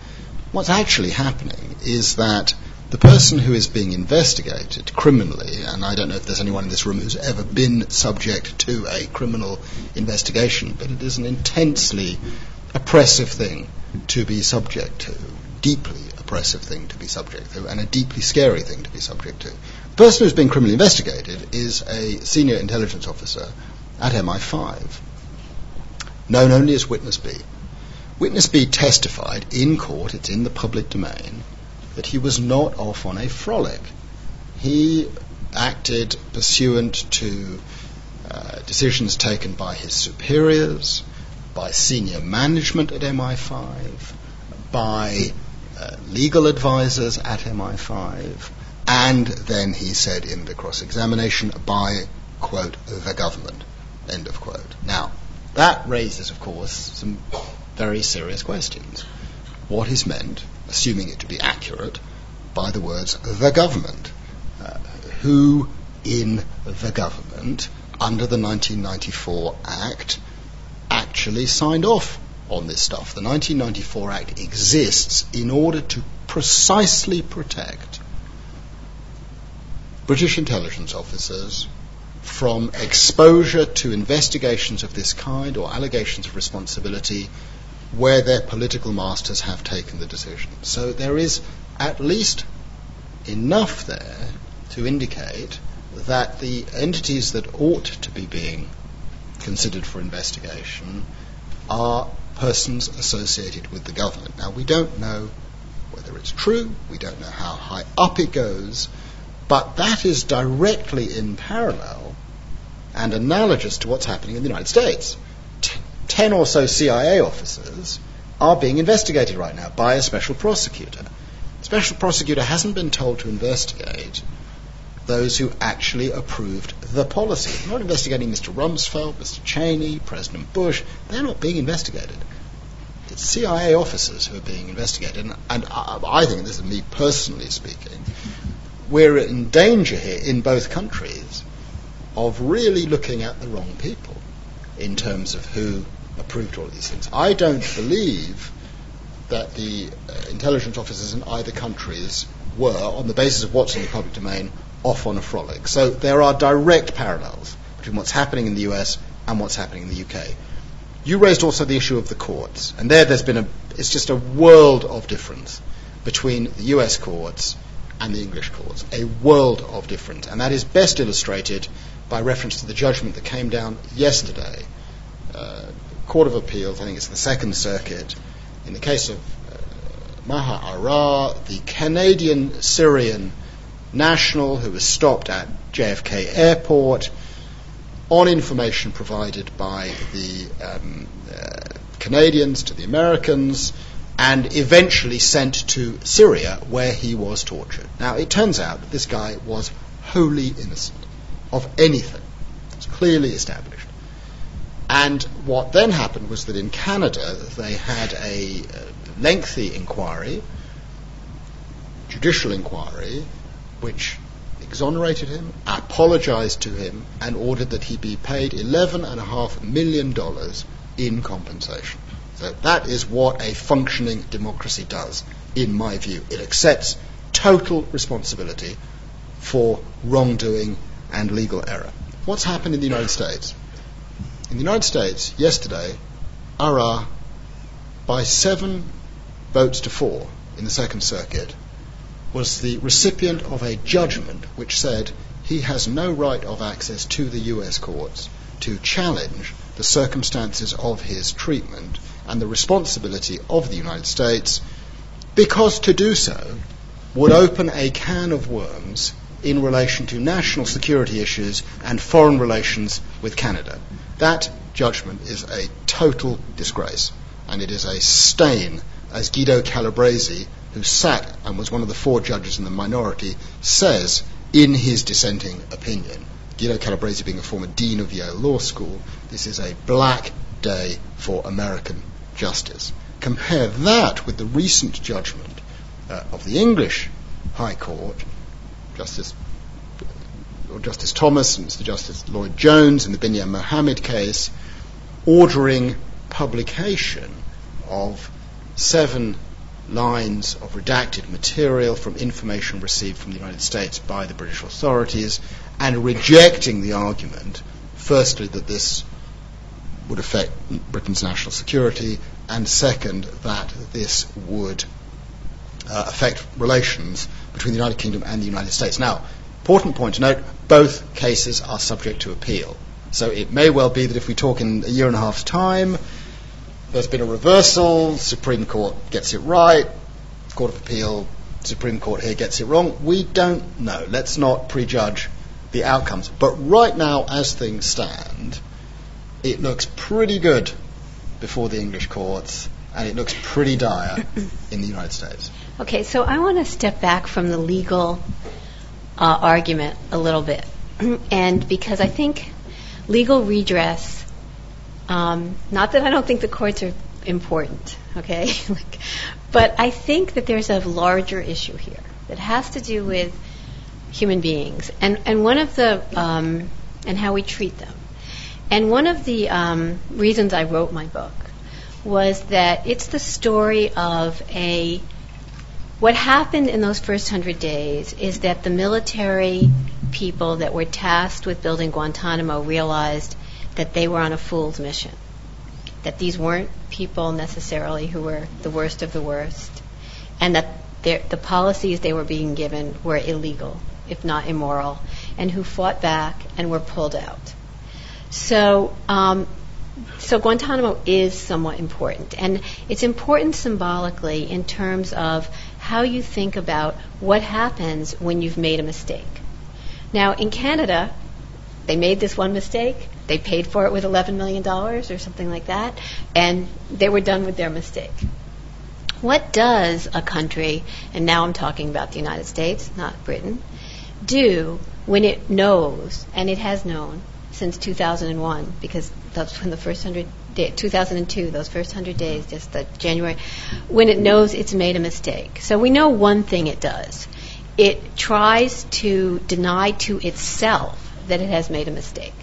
What's actually happening is that the person who is being investigated criminally, and I don't know if there's anyone in this room who's ever been subject to a criminal investigation, but it is an intensely oppressive thing to be subject to, deeply oppressive thing to be subject to, and a deeply scary thing to be subject to. The person who's being criminally investigated is a senior intelligence officer at MI5, known only as Witness B. Witness B testified in court, it's in the public domain, that he was not off on a frolic. He acted pursuant to uh, decisions taken by his superiors, by senior management at MI5, by uh, legal advisors at MI5, and then he said in the cross examination by, quote, the government, end of quote. Now, that raises, of course, some very serious questions. What is meant, assuming it to be accurate, by the words the government? Uh, who in the government, under the 1994 Act, actually signed off on this stuff? The 1994 Act exists in order to precisely protect British intelligence officers from exposure to investigations of this kind or allegations of responsibility where their political masters have taken the decision. So there is at least enough there to indicate that the entities that ought to be being considered for investigation are persons associated with the government. Now, we don't know whether it's true, we don't know how high up it goes, but that is directly in parallel and analogous to what's happening in the United States. 10 or so CIA officers are being investigated right now by a special prosecutor. The special prosecutor hasn't been told to investigate those who actually approved the policy. They're not investigating Mr. Rumsfeld, Mr. Cheney, President Bush. They're not being investigated. It's CIA officers who are being investigated. And, and I, I think, this is me personally speaking, we're in danger here in both countries of really looking at the wrong people in terms of who approved all of these things. I don't believe that the uh, intelligence officers in either countries were, on the basis of what's in the public domain, off on a frolic. So there are direct parallels between what's happening in the US and what's happening in the UK. You raised also the issue of the courts, and there there's been a it's just a world of difference between the US courts and the English courts, a world of difference, and that is best illustrated by reference to the judgment that came down yesterday, uh, Court of Appeals, I think it's the Second Circuit, in the case of uh, Maher Arar, the Canadian Syrian national who was stopped at JFK Airport on information provided by the um, uh, Canadians to the Americans and eventually sent to Syria where he was tortured. Now, it turns out that this guy was wholly innocent of anything. It's clearly established. And what then happened was that in Canada they had a uh, lengthy inquiry, judicial inquiry, which exonerated him, apologized to him, and ordered that he be paid $11.5 million in compensation. So that is what a functioning democracy does, in my view. It accepts total responsibility for wrongdoing and legal error. What's happened in the United States? In the United States, yesterday, Arar, uh, by seven votes to four in the Second Circuit, was the recipient of a judgment which said he has no right of access to the US courts to challenge the circumstances of his treatment and the responsibility of the United States because to do so would open a can of worms in relation to national security issues and foreign relations with Canada. That judgment is a total disgrace and it is a stain, as Guido Calabresi who sat and was one of the four judges in the minority, says in his dissenting opinion. Guido Calabresi being a former dean of Yale Law School, this is a black day for American justice. Compare that with the recent judgment uh, of the English High Court, Justice or Justice Thomas and Mr. Justice Lloyd Jones in the Binyam Mohammed case, ordering publication of seven lines of redacted material from information received from the United States by the British authorities and rejecting the argument, firstly, that this would affect Britain's national security, and second, that this would uh, affect relations between the United Kingdom and the United States. Now, important point to note both cases are subject to appeal. So it may well be that if we talk in a year and a half's time, there's been a reversal, Supreme Court gets it right, Court of Appeal, Supreme Court here gets it wrong. We don't know. Let's not prejudge the outcomes. But right now, as things stand, it looks pretty good before the English courts, and it looks pretty dire in the United States. Okay, so I want to step back from the legal uh, argument a little bit. [clears throat] and because I think legal redress um, not that I don't think the courts are important, okay? [laughs] like, but I think that there's a larger issue here that has to do with human beings and, and one of the um, and how we treat them. And one of the um, reasons I wrote my book was that it's the story of a what happened in those first hundred days is that the military people that were tasked with building Guantanamo realized that they were on a fool's mission, that these weren't people necessarily who were the worst of the worst, and that the policies they were being given were illegal, if not immoral, and who fought back and were pulled out. So, um, so Guantanamo is somewhat important, and it's important symbolically in terms of how you think about what happens when you've made a mistake. Now, in Canada, they made this one mistake they paid for it with $11 million or something like that, and they were done with their mistake. What does a country, and now I'm talking about the United States, not Britain, do when it knows, and it has known since 2001, because that's when the first hundred day, 2002, those first hundred days, just the January, when it knows it's made a mistake. So we know one thing it does. It tries to deny to itself that it has made a mistake.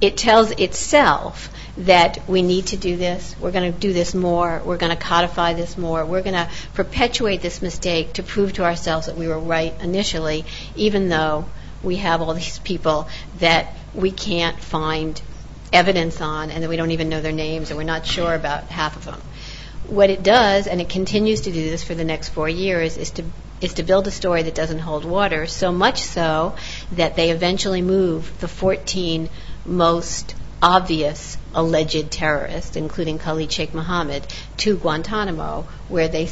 It tells itself that we need to do this, we're going to do this more, we're going to codify this more, we're going to perpetuate this mistake to prove to ourselves that we were right initially, even though we have all these people that we can't find evidence on and that we don't even know their names and we're not sure about half of them. What it does, and it continues to do this for the next four years, is to is to build a story that doesn't hold water, so much so that they eventually move the 14 most obvious alleged terrorists, including Khalid Sheikh Mohammed, to Guantanamo, where they,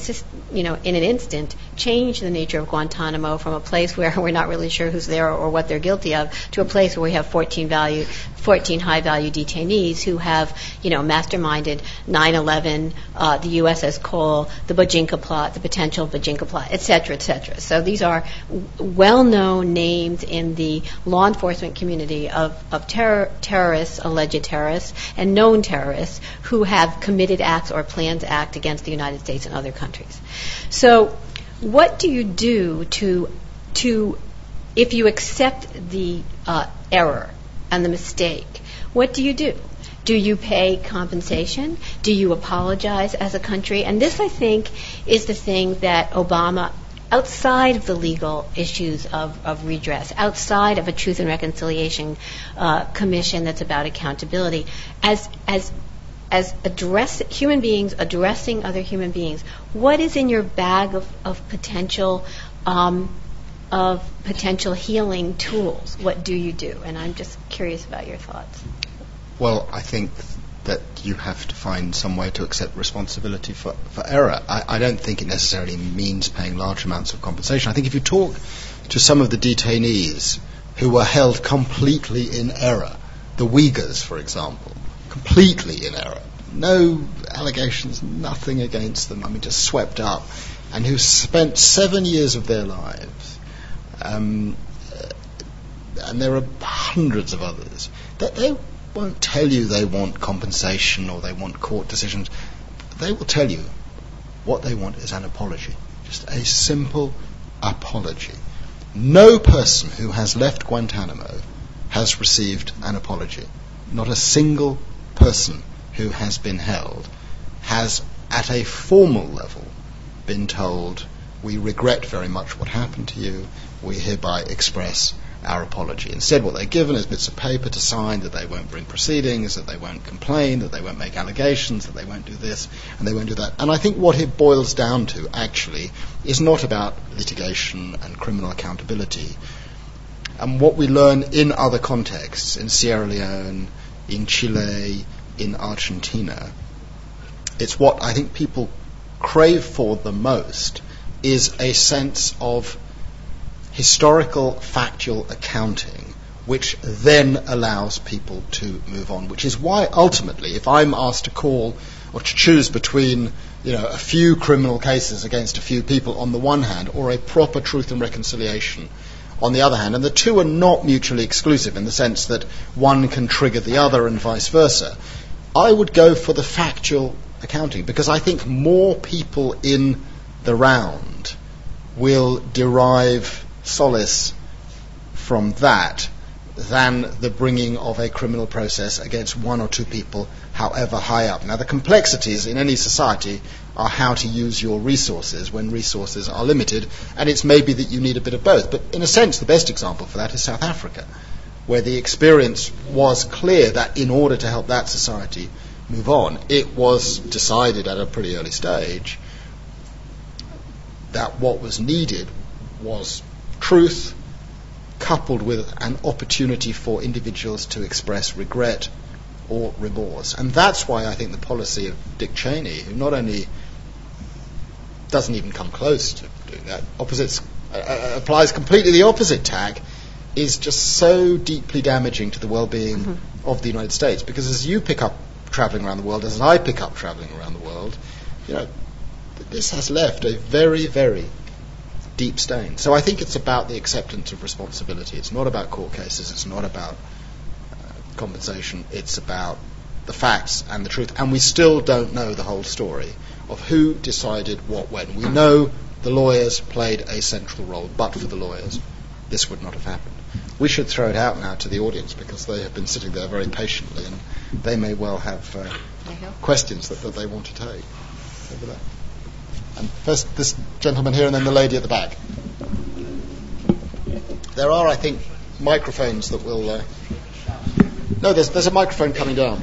you know, in an instant change the nature of Guantanamo from a place where [laughs] we're not really sure who's there or what they're guilty of to a place where we have 14 value, 14 high value detainees who have, you know, masterminded 9/11, uh, the USS Cole, the Bojinka plot, the potential Bojinka plot, et cetera, et cetera. So these are well-known names in the law enforcement community of, of terror, terrorists, alleged terrorists, and known terrorists who have committed acts or planned to act against the United States and other countries. So, what do you do to to if you accept the uh, error and the mistake? What do you do? Do you pay compensation? Do you apologize as a country? And this, I think, is the thing that Obama outside of the legal issues of, of redress, outside of a Truth and Reconciliation uh, Commission that's about accountability, as as as address human beings addressing other human beings. What is in your bag of, of potential um, of potential healing tools? What do you do? And I'm just curious about your thoughts. Well, I think that you have to find some way to accept responsibility for, for error. I, I don't think it necessarily means paying large amounts of compensation. I think if you talk to some of the detainees who were held completely in error, the Uyghurs, for example, completely in error, no allegations, nothing against them, I mean, just swept up, and who spent seven years of their lives, um, and there are hundreds of others, that they won't tell you they want compensation or they want court decisions. They will tell you what they want is an apology. Just a simple apology. No person who has left Guantanamo has received an apology. Not a single person who has been held has, at a formal level, been told, We regret very much what happened to you. We hereby express our apology. Instead, what they're given is bits of paper to sign that they won't bring proceedings, that they won't complain, that they won't make allegations, that they won't do this and they won't do that. And I think what it boils down to, actually, is not about litigation and criminal accountability. And what we learn in other contexts, in Sierra Leone, in Chile, in Argentina, it's what I think people crave for the most is a sense of historical factual accounting which then allows people to move on, which is why ultimately, if I'm asked to call or to choose between you know, a few criminal cases against a few people on the one hand, or a proper truth and reconciliation on the other hand, and the two are not mutually exclusive in the sense that one can trigger the other and vice versa, I would go for the factual accounting because I think more people in the round will derive solace from that than the bringing of a criminal process against one or two people, however high up. Now, the complexities in any society are how to use your resources when resources are limited, and it's maybe that you need a bit of both. But in a sense, the best example for that is South Africa, where the experience was clear that in order to help that society move on, it was decided at a pretty early stage that what was needed was truth coupled with an opportunity for individuals to express regret or remorse. And that's why I think the policy of Dick Cheney, who not only doesn't even come close to doing that, opposites, uh, uh applies completely the opposite tag, is just so deeply damaging to the well being mm-hmm. of the United States. Because as you pick up traveling around the world, as I pick up traveling around the world, you know, this has left a very, very deep stain. So I think it's about the acceptance of responsibility. It's not about court cases. It's not about uh, compensation. It's about the facts and the truth. And we still don't know the whole story of who decided what when. We know the lawyers played a central role, but for the lawyers, this would not have happened. We should throw it out now to the audience because they have been sitting there very patiently and they may well have uh, questions that, that they want to take. Over there. And first, this gentleman here, and then the lady at the back. There are, I think, microphones that will. Uh, no, there's, there's a microphone coming down.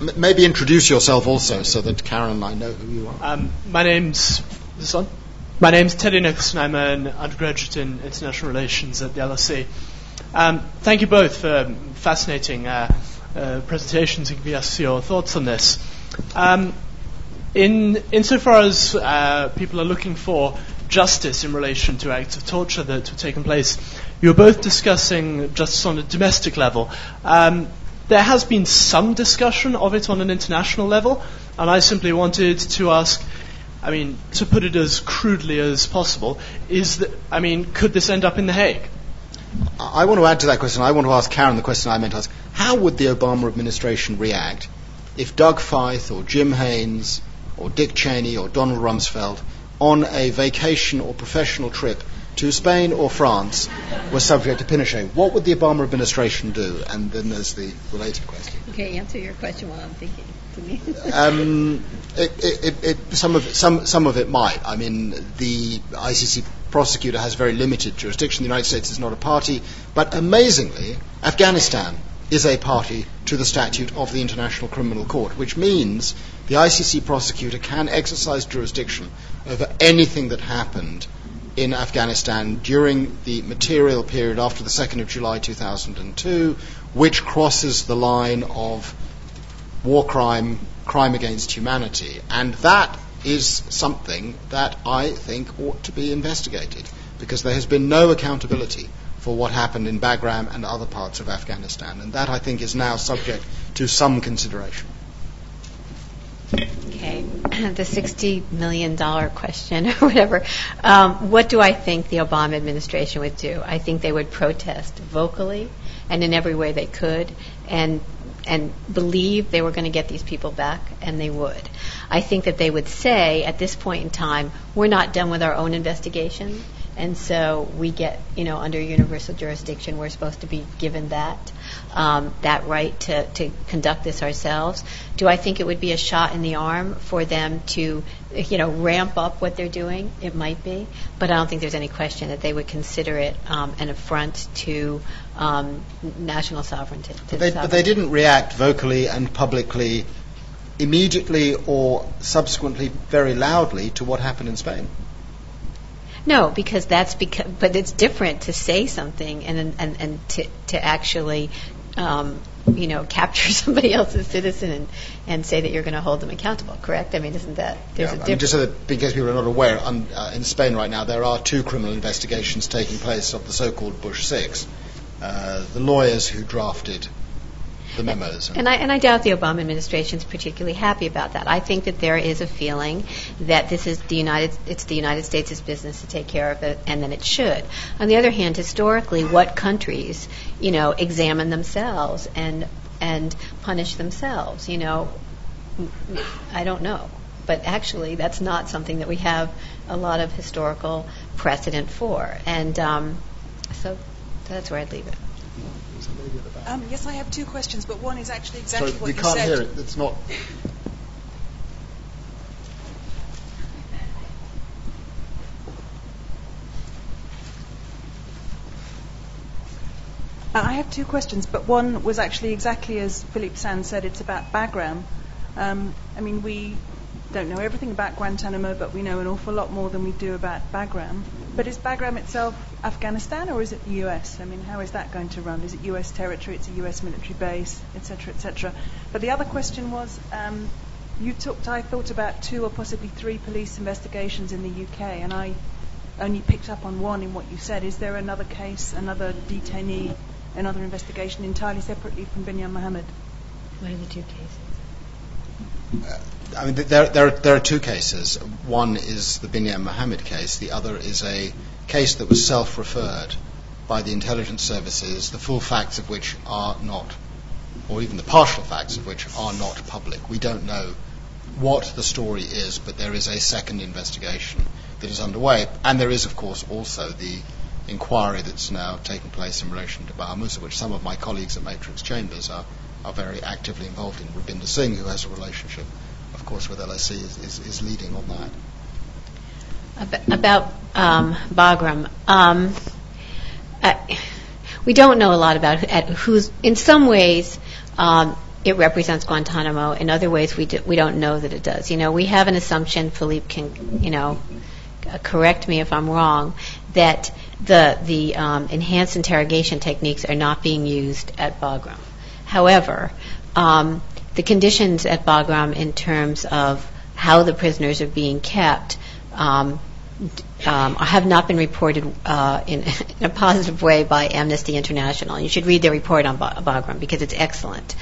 M- maybe introduce yourself also, so that Karen and I know who you are. Um, my name's this on. My name's Teddy Nicholson. I'm an undergraduate in international relations at the LSE. Um, thank you both for fascinating uh, uh, presentations giving us your thoughts on this. Um, in insofar as uh, people are looking for justice in relation to acts of torture that have taken place, you were both discussing justice on a domestic level. Um, there has been some discussion of it on an international level, and I simply wanted to ask. I mean, to put it as crudely as possible, is that, I mean, could this end up in The Hague? I want to add to that question. I want to ask Karen the question I meant to ask. How would the Obama administration react if Doug Feith or Jim Haynes or Dick Cheney or Donald Rumsfeld on a vacation or professional trip to Spain or France were subject to Pinochet? What would the Obama administration do? And then there's the related question. Okay, answer your question while I'm thinking. um, it, it, it, some of some some of it might. I mean, the ICC prosecutor has very limited jurisdiction. The United States is not a party, but amazingly, Afghanistan is a party to the statute of the International Criminal Court, which means the ICC prosecutor can exercise jurisdiction over anything that happened in Afghanistan during the material period after the 2nd of July 2002, which crosses the line of war crime, crime against humanity. And that is something that I think ought to be investigated because there has been no accountability for what happened in Bagram and other parts of Afghanistan. And that, I think, is now subject to some consideration. Okay, [clears throat] the $60 million question or whatever. Um, what do I think the Obama administration would do? I think they would protest vocally and in every way they could and and believe they were going to get these people back, and they would. I think that they would say at this point in time, we're not done with our own investigation, and so we get, you know, under universal jurisdiction, we're supposed to be given that um, that right to, to conduct this ourselves. Do I think it would be a shot in the arm for them to, you know, ramp up what they're doing? It might be, but I don't think there's any question that they would consider it um, an affront to um, national sovereignty. But they, but they didn't react vocally and publicly immediately or subsequently very loudly to what happened in Spain. No, because that's because, but it's different to say something and and and to to actually, um, you know, [laughs] capture somebody else's citizen and, and say that you're going to hold them accountable. Correct? I mean, isn't that there's yeah, a I mean, just so that in case people are not aware, um, uh, in Spain right now there are two criminal investigations taking place of the so-called Bush Six. Uh, the lawyers who drafted the memos. And I, and I doubt the Obama administration is particularly happy about that. I think that there is a feeling that this is the United, it's the United States' business to take care of it, and then it should. On the other hand, historically, what countries, you know, examine themselves and and punish themselves? You know, I don't know. But actually, that's not something that we have a lot of historical precedent for. And um, so that's where I'd leave it. Um, yes, I have two questions, but one is actually exactly what you said. We can't hear it. It's not. Uh, I have two questions, but one was actually exactly as Philippe Sands said. It's about Bagram. Um, I mean, we don't know everything about Guantanamo, but we know an awful lot more than we do about Bagram. But is Bagram itself Afghanistan or is it the US? I mean, how is that going to run? Is it US territory? It's a US military base, etc., etc. But the other question was, um, you talked, I thought about two or possibly three police investigations in the UK, and I only picked up on one in what you said. Is there another case, another detainee, another investigation entirely separately from Binyam Mohammed? What are the two cases? I mean, there, there, there are two cases. One is the Binyam Mohammed case. The other is a case that was self-referred by the intelligence services, the full facts of which are not, or even the partial facts of which are not public. We don't know what the story is, but there is a second investigation that is underway. And there is, of course, also the inquiry that's now taking place in relation to Baha Mousa, which some of my colleagues at Matrix Chambers are, are very actively involved in. Rabinder Singh, who has a relationship, course, with LSE, is, is, is leading on that. About um, Bagram. Um, uh, we don't know a lot about who's, in some ways, um, it represents Guantanamo. In other ways, we do, we don't know that it does. You know, we have an assumption. Philippe can, you know, correct me if I'm wrong. That the the um, enhanced interrogation techniques are not being used at Bagram. However, um, the conditions at Bagram in terms of how the prisoners are being kept um, um, have not been reported uh, in, [laughs] in, a positive way by Amnesty International. You should read their report on Bagram because it's excellent,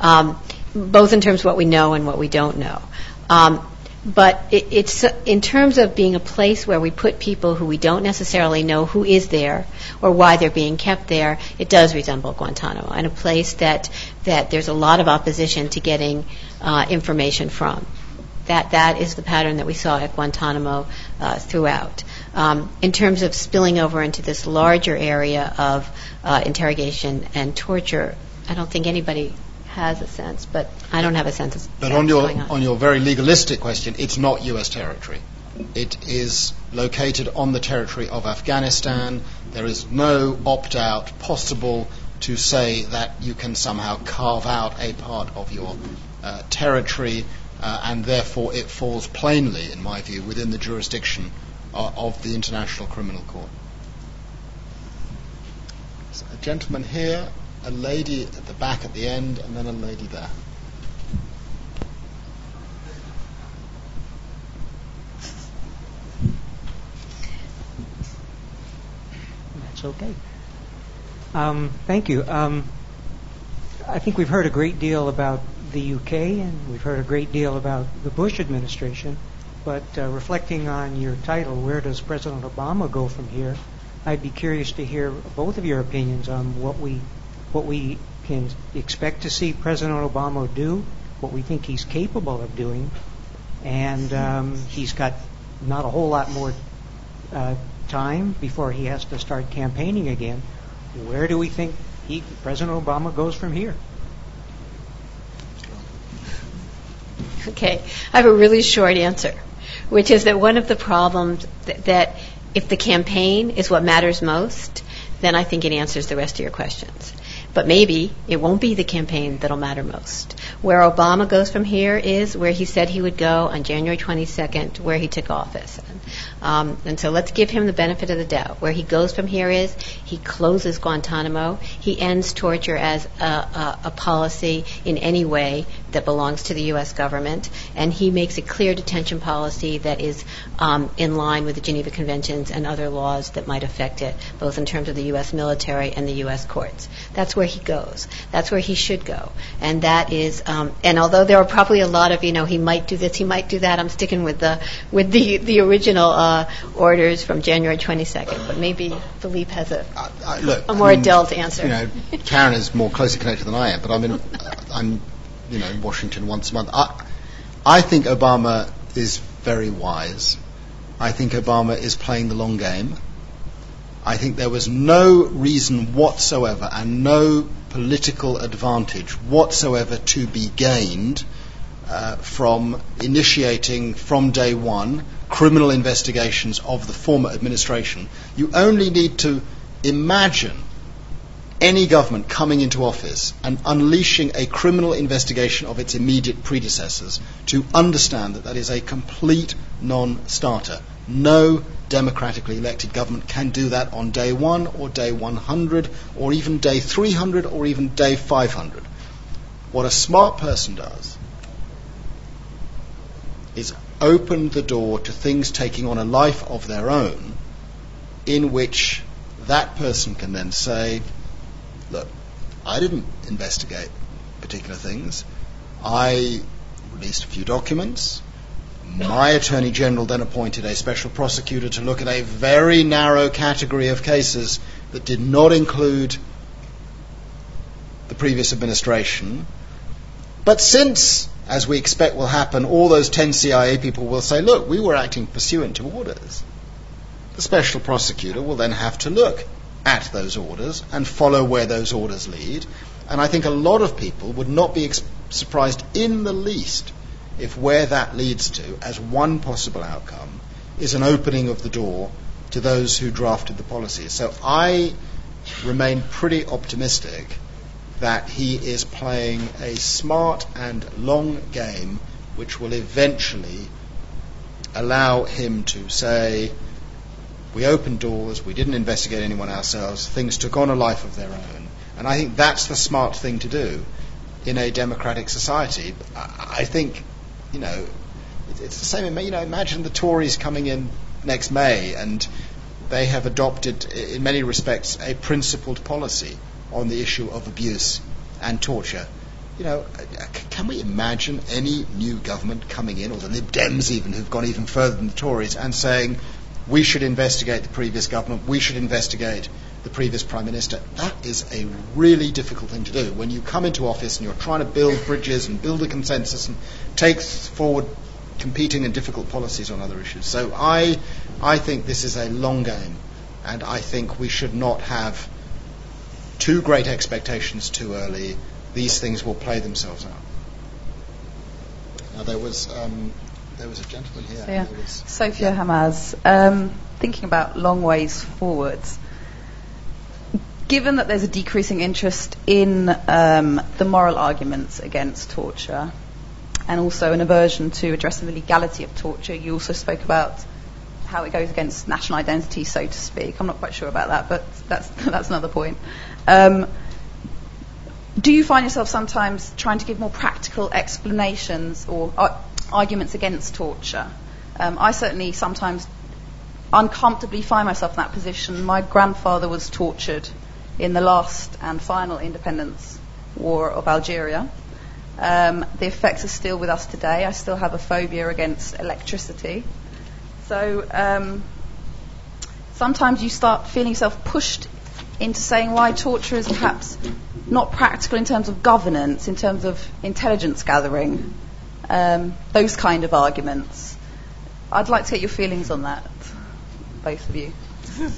um, both in terms of what we know and what we don't know. Um, but it, it's in terms of being a place where we put people who we don't necessarily know who is there or why they're being kept there. It does resemble Guantanamo, and a place that that there's a lot of opposition to getting uh, information from that that is the pattern that we saw at Guantanamo uh, throughout. Um, in terms of spilling over into this larger area of uh, interrogation and torture, I don't think anybody has a sense, but I don't have a sense of But on your on. on your very legalistic question, it's not U.S. territory. It is located on the territory of Afghanistan. There is no opt out possible to say that you can somehow carve out a part of your uh, territory uh, and therefore it falls plainly, in my view, within the jurisdiction uh, of the International Criminal Court. So a gentleman here, a lady at the back at the end, and then a lady there. That's okay. Um, thank you. Um, I think we've heard a great deal about the UK, and we've heard a great deal about the Bush administration. But uh, reflecting on your title, where does President Obama go from here? I'd be curious to hear both of your opinions on what we what we can expect to see President Obama do, what we think he's capable of doing, and um, he's got not a whole lot more uh, time before he has to start campaigning again. Where do we think he, President Obama goes from here? Okay, I have a really short answer, which is that one of the problems that, that if the campaign is what matters most, then I think it answers the rest of your questions. But maybe it won't be the campaign that'll matter most. Where Obama goes from here is where he said he would go on January 22nd, where he took office. Um, and so let's give him the benefit of the doubt. Where he goes from here is he closes Guantanamo. He ends torture as a, a, a policy in any way that belongs to the U.S. government, and he makes a clear detention policy that is um, in line with the Geneva Conventions and other laws that might affect it, both in terms of the U.S. military and the U.S. courts. That's where he goes. That's where he should go, and that is. Um, and although there are probably a lot of, you know, he might do this, he might do that. I'm sticking with the with the the original uh, orders from January 22nd, but maybe Philippe has a uh, uh, look, a more I mean, adult answer. You know, Karen is more closely connected than I am, but I mean, I'm you know, in Washington once a month. I, I think Obama is very wise. I think Obama is playing the long game. I think there was no reason whatsoever and no political advantage whatsoever to be gained uh, from initiating from day one criminal investigations of the former administration. You only need to imagine any government coming into office and unleashing a criminal investigation of its immediate predecessors to understand that that is a complete non-starter. No democratically elected government can do that on day one or day 100 or even day 300 or even day 500. What a smart person does is open the door to things taking on a life of their own in which that person can then say, look, I didn't investigate particular things. I released a few documents. My Attorney General then appointed a special prosecutor to look at a very narrow category of cases that did not include the previous administration. But since, as we expect will happen, all those 10 CIA people will say, look, we were acting pursuant to orders, the special prosecutor will then have to look at those orders and follow where those orders lead. And I think a lot of people would not be ex- surprised in the least if where that leads to, as one possible outcome, is an opening of the door to those who drafted the policies. So I remain pretty optimistic that he is playing a smart and long game which will eventually allow him to say, we opened doors, we didn't investigate anyone ourselves, things took on a life of their own. And I think that's the smart thing to do in a democratic society. I think, you know, it's the same. You know, imagine the Tories coming in next May and they have adopted, in many respects, a principled policy on the issue of abuse and torture. You know, can we imagine any new government coming in, or the Lib Dems even, who've gone even further than the Tories, and saying, we should investigate the previous government, we should investigate the previous Prime Minister. That is a really difficult thing to do. When you come into office and you're trying to build bridges and build a consensus and take forward competing and difficult policies on other issues. So I, I think this is a long game, and I think we should not have too great expectations too early. These things will play themselves out. Now there was um, there was a gentleman here. So, yeah. Sophia yeah. Hamaz, um, thinking about long ways forwards. Given that there's a decreasing interest in um, the moral arguments against torture, and also an aversion to addressing the legality of torture, you also spoke about how it goes against national identity, so to speak. I'm not quite sure about that, but that's [laughs] that's another point. Um, do you find yourself sometimes trying to give more practical explanations or uh, arguments against torture. Um, I certainly sometimes uncomfortably find myself in that position. My grandfather was tortured in the last and final independence war of Algeria. Um, the effects are still with us today. I still have a phobia against electricity. So um, sometimes you start feeling yourself pushed into saying why torture is perhaps not practical in terms of governance, in terms of intelligence gathering, um, those kind of arguments. I'd like to get your feelings on that, both of you. [laughs]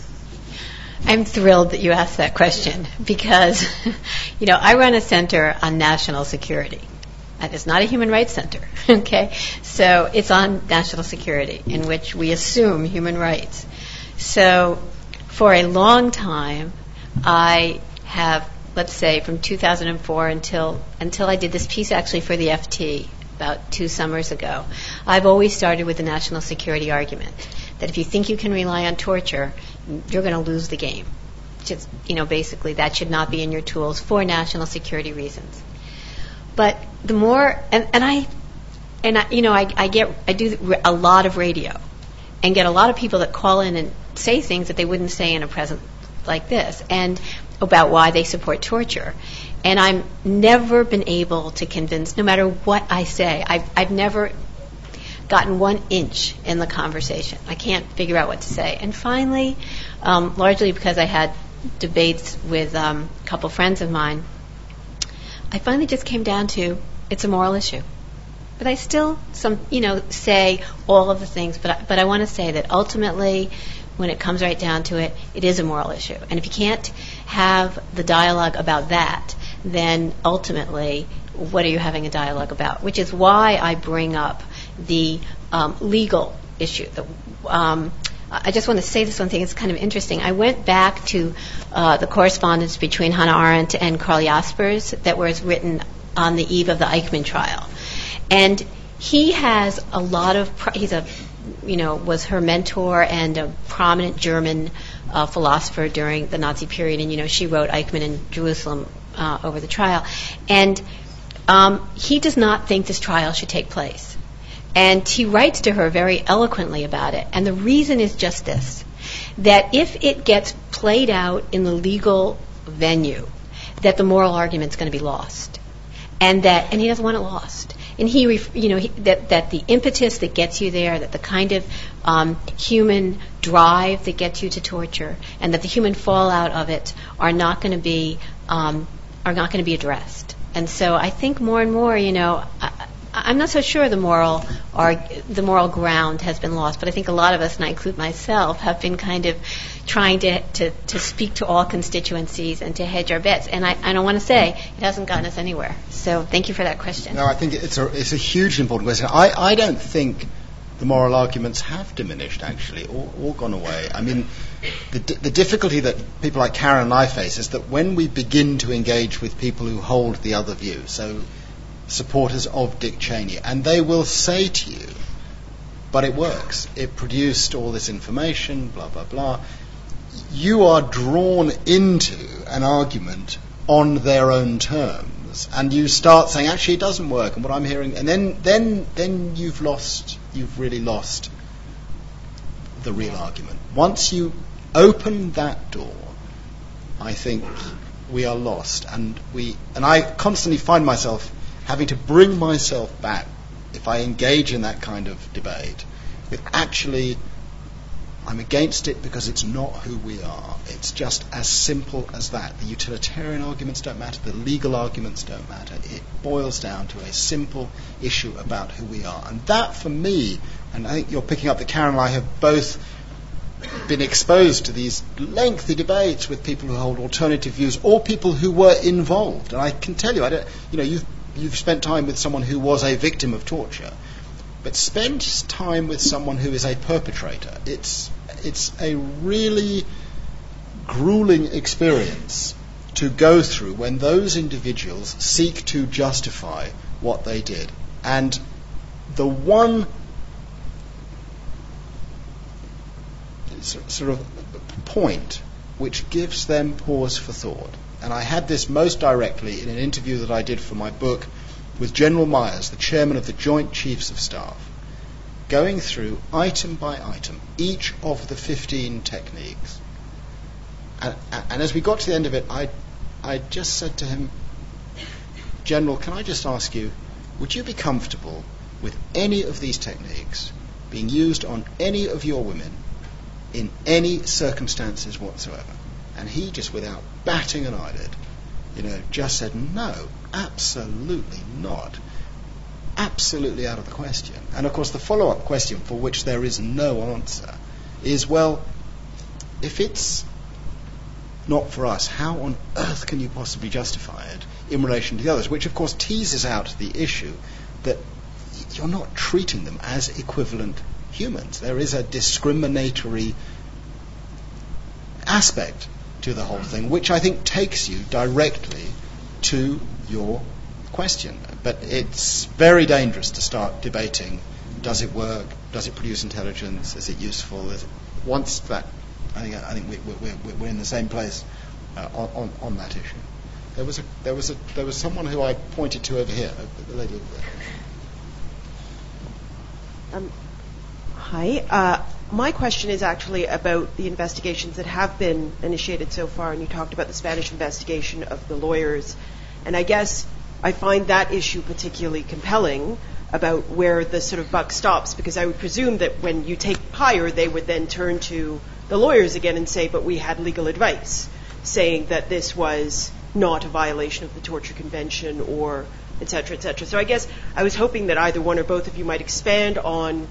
I'm thrilled that you asked that question because, [laughs] you know, I run a center on national security. And it's not a human rights center, [laughs] okay? So it's on national security, in which we assume human rights. So for a long time, I have, let's say, from 2004 until until I did this piece actually for the FT about two summers ago. I've always started with the national security argument that if you think you can rely on torture, you're going to lose the game. Just, you know, basically that should not be in your tools for national security reasons. But the more, and, and I, and I, you know, I, I get, I do a lot of radio, and get a lot of people that call in and say things that they wouldn't say in a present like this, and about why they support torture. And I've never been able to convince, no matter what I say, I've, I've never gotten one inch in the conversation. I can't figure out what to say. And finally, um, largely because I had debates with um, a couple friends of mine, I finally just came down to it's a moral issue. But I still, some, you know, say all of the things. But I, but I want to say that ultimately, when it comes right down to it, it is a moral issue. And if you can't have the dialogue about that, then ultimately, what are you having a dialogue about? Which is why I bring up the um, legal issue. The, um, I just want to say this one thing. It's kind of interesting. I went back to uh, the correspondence between Hannah Arendt and Carl Jaspers that was written on the eve of the Eichmann trial, and he has a lot of. He's a, you know, was her mentor and a prominent German uh, philosopher during the Nazi period, and you know, she wrote Eichmann in Jerusalem uh, over the trial. And um, he does not think this trial should take place And he writes to her very eloquently about it. And the reason is just this that if it gets played out in the legal venue, that the moral argument is going to be lost. And that, and he doesn't want it lost. And he, you know, he, that, that the impetus that gets you there, that the kind of um, human drive that gets you to torture, and that the human fallout of it are not going to be, um, are not going to be addressed. And so I think more and more, you know, I, I'm not so sure the moral or the moral ground has been lost, but I think a lot of us, and I include myself, have been kind of trying to, to, to speak to all constituencies and to hedge our bets. And I, I don't want to say it hasn't gotten us anywhere. So thank you for that question. No, I think it's a, it's a hugely important question. I, I don't think the moral arguments have diminished, actually, or, or gone away. I mean, the, the difficulty that people like Karen and I face is that when we begin to engage with people who hold the other view, so supporters of Dick Cheney, and they will say to you, but it works. It produced all this information, blah, blah, blah. You are drawn into an argument on their own terms, and you start saying, actually, it doesn't work, and what I'm hearing, and then, then, then you've lost, you've really lost the real argument. Once you open that door, I think we are lost, and we, and I constantly find myself having to bring myself back if I engage in that kind of debate with actually I'm against it because it's not who we are. It's just as simple as that. The utilitarian arguments don't matter, the legal arguments don't matter. It boils down to a simple issue about who we are. And that for me, and I think you're picking up that Karen and I have both been exposed to these lengthy debates with people who hold alternative views or people who were involved. And I can tell you, I don't, you know, you've you've spent time with someone who was a victim of torture, but spend time with someone who is a perpetrator. It's it's a really grueling experience to go through when those individuals seek to justify what they did. And the one sort of point which gives them pause for thought and I had this most directly in an interview that I did for my book with General Myers, the chairman of the Joint Chiefs of Staff, going through item by item each of the 15 techniques. And, and as we got to the end of it, I, I just said to him, General, can I just ask you, would you be comfortable with any of these techniques being used on any of your women in any circumstances whatsoever? And he just, without batting an eyelid, you know, just said, no, absolutely not. Absolutely out of the question. And of course, the follow up question, for which there is no answer, is well, if it's not for us, how on earth can you possibly justify it in relation to the others? Which, of course, teases out the issue that you're not treating them as equivalent humans. There is a discriminatory aspect to the whole thing, which I think takes you directly to your question. But it's very dangerous to start debating does it work? Does it produce intelligence? Is it useful? Is it, once that, I think, I think we, we, we're in the same place uh, on, on, on, that issue. There was, a, there, was a, there was someone who I pointed to over here, the lady over there. Um, hi. Uh, my question is actually about the investigations that have been initiated so far, and you talked about the Spanish investigation of the lawyers. And I guess I find that issue particularly compelling about where the sort of buck stops, because I would presume that when you take higher, they would then turn to the lawyers again and say, but we had legal advice saying that this was not a violation of the Torture Convention or et cetera, et cetera. So I guess I was hoping that either one or both of you might expand on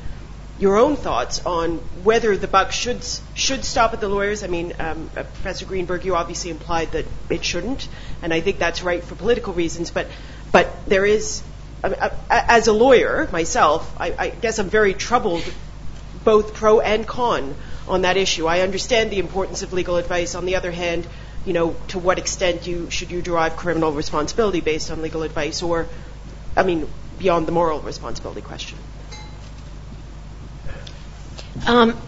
your own thoughts on whether the buck should should stop at the lawyers. I mean, um, uh, Professor Greenberg, you obviously implied that it shouldn't, and I think that's right for political reasons. But but there is, uh, as a lawyer myself, I, I guess I'm very troubled, both pro and con, on that issue. I understand the importance of legal advice. On the other hand, you know, to what extent you should you derive criminal responsibility based on legal advice, or, I mean, beyond the moral responsibility question. Um,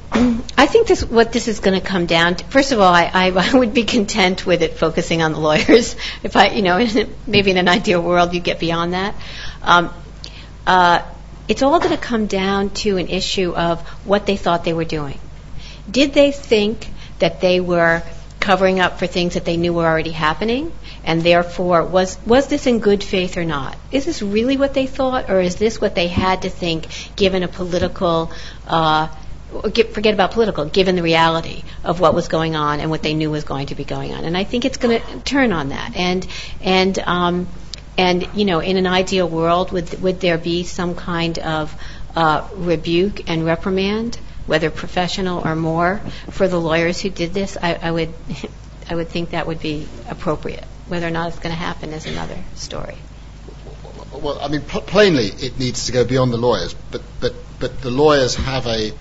I think this, what this is going to come down to. First of all, I, would be content with it focusing on the lawyers. [laughs] If I, you know, maybe in an ideal world, you'd get beyond that. Um, uh, it's all going to come down to an issue of what they thought they were doing. Did they think that they were covering up for things that they knew were already happening? And therefore, was, was this in good faith or not? Is this really what they thought, or is this what they had to think given a political, uh, forget about political, given the reality of what was going on and what they knew was going to be going on? And I think it's going to turn on that. And, and, um, and you know, in an ideal world, would, would there be some kind of uh, rebuke and reprimand? whether professional or more, for the lawyers who did this, I, I would, [laughs] I would think that would be appropriate. Whether or not it's going to happen is another story. Well, I mean, pl- plainly, it needs to go beyond the lawyers, but, but, but the lawyers have a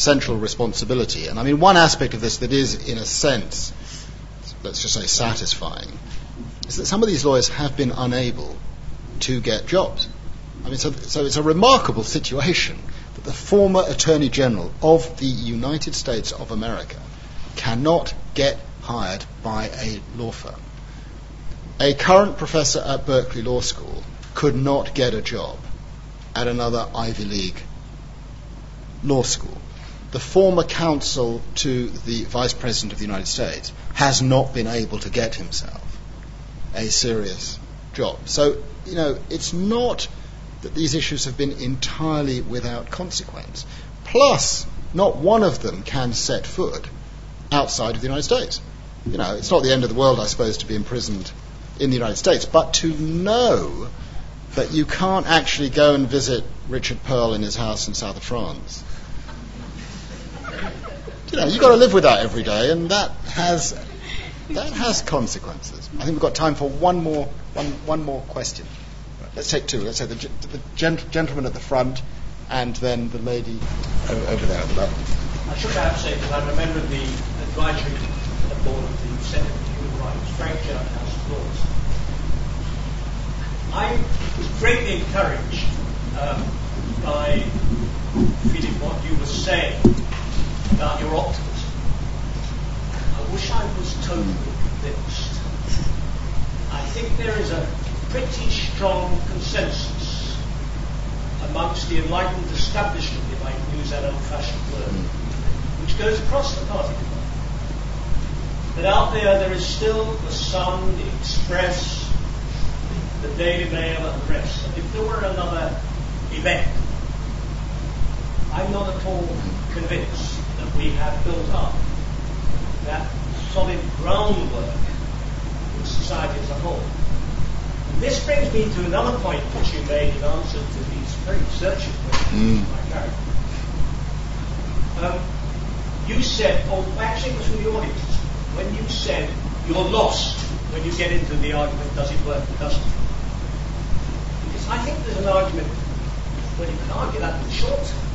central responsibility. And I mean, one aspect of this that is, in a sense, let's just say satisfying, is that some of these lawyers have been unable to get jobs. I mean, so, so it's a remarkable situation that the former Attorney General of the United States of America cannot get hired by a law firm. A current professor at Berkeley Law School could not get a job at another Ivy League law school. The former counsel to the Vice President of the United States has not been able to get himself a serious job. So, you know, it's not that these issues have been entirely without consequence. Plus, not one of them can set foot outside of the United States. You know, it's not the end of the world, I suppose, to be imprisoned in the United States, but to know that you can't actually go and visit Richard Perle in his house in south of France. You know, you've got to live with that every day, and that has that has consequences. I think we've got time for one more one, one more question. Let's take two. Let's say the, the gent- gentleman at the front, and then the lady over there at the back. I should perhaps say that I remember the advisory board of the Center for Human Rights, Frank Judd House of Lords. I was greatly encouraged um, by Philip what you were saying about your optimism. I wish I was totally convinced. I think there is a pretty strong consensus amongst the enlightened establishment, if I can use that old-fashioned word, which goes across the party that out there there is still the Sun, the Express, the Daily Mail, and the rest. And if there were another event, I'm not at all convinced we have built up that solid groundwork in society as a whole. This brings me to another point which you made in answer to these very searching questions mm. Um, you said, oh, actually it was from the audience, when you said you're lost when you get into the argument, does it work or doesn't it? Because I think there's an argument, well, you can argue that in the short term,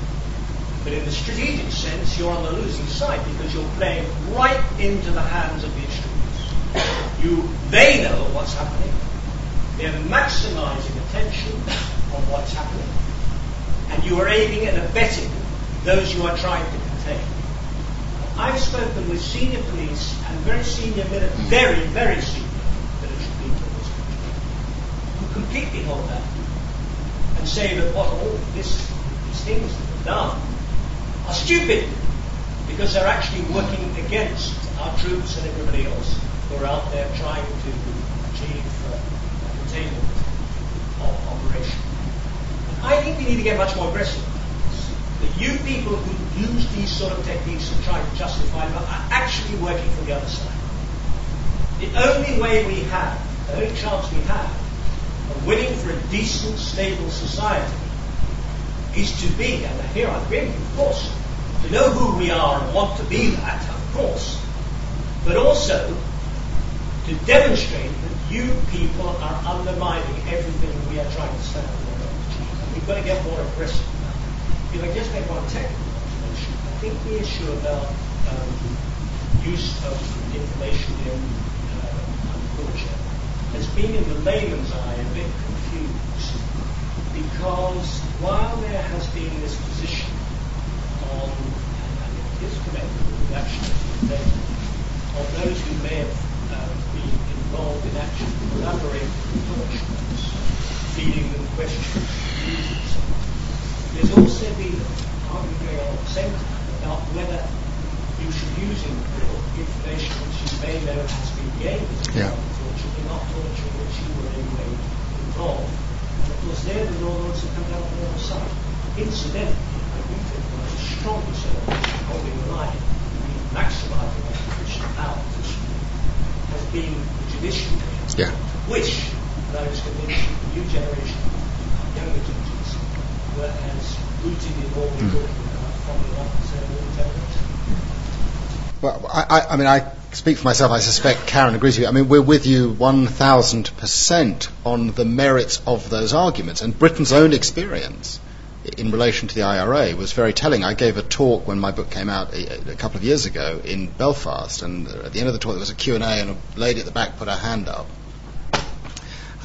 but in the strategic sense, you're on the losing side because you're playing right into the hands of the extremists. You, they know what's happening. They're maximizing attention on what's happening. And you are aiding and abetting those you are trying to contain. I've spoken with senior police and very senior, military, very, very senior military people in this country who completely hold that and say that what all this, these things that are done are stupid because they're actually working against our troops and everybody else who are out there trying to achieve uh, containment of operation. I think we need to get much more aggressive. The you people who use these sort of techniques to try to justify them are actually working for the other side. The only way we have, the only chance we have of winning for a decent, stable society is to be, and here I agree with you, of course, to know who we are and want to be that, of course, but also to demonstrate that you people are undermining everything we are trying to stand for. We've got to get more aggressive. now. If I just make one technical observation, I think the issue about um, use of information in uh, culture has been in the layman's eye a bit because while there has been this position on, and it is connected with of those who may have uh, been involved in actually collaborating with torturers, feeding them questions, there's also been argument going on at the same time about whether you should be using information which you may know has been gained as Yeah. torture, but not torture which you were in any way involved. And of course, there the law also come down on the other side. Incidentally, I do think one of the strongest elements of holding the line, maximising constitutional powers, has been the judiciary Yeah. which, and I was convinced, the new generation younger judges were as rooted in what we're talking about from the officer and intelligence. Well, I, I, I mean, I speak for myself. I suspect Karen agrees with you. I mean, we're with you 1,000% on the merits of those arguments. And Britain's own experience in relation to the IRA was very telling. I gave a talk when my book came out a, a couple of years ago in Belfast. And at the end of the talk, there was a Q&A and a lady at the back put her hand up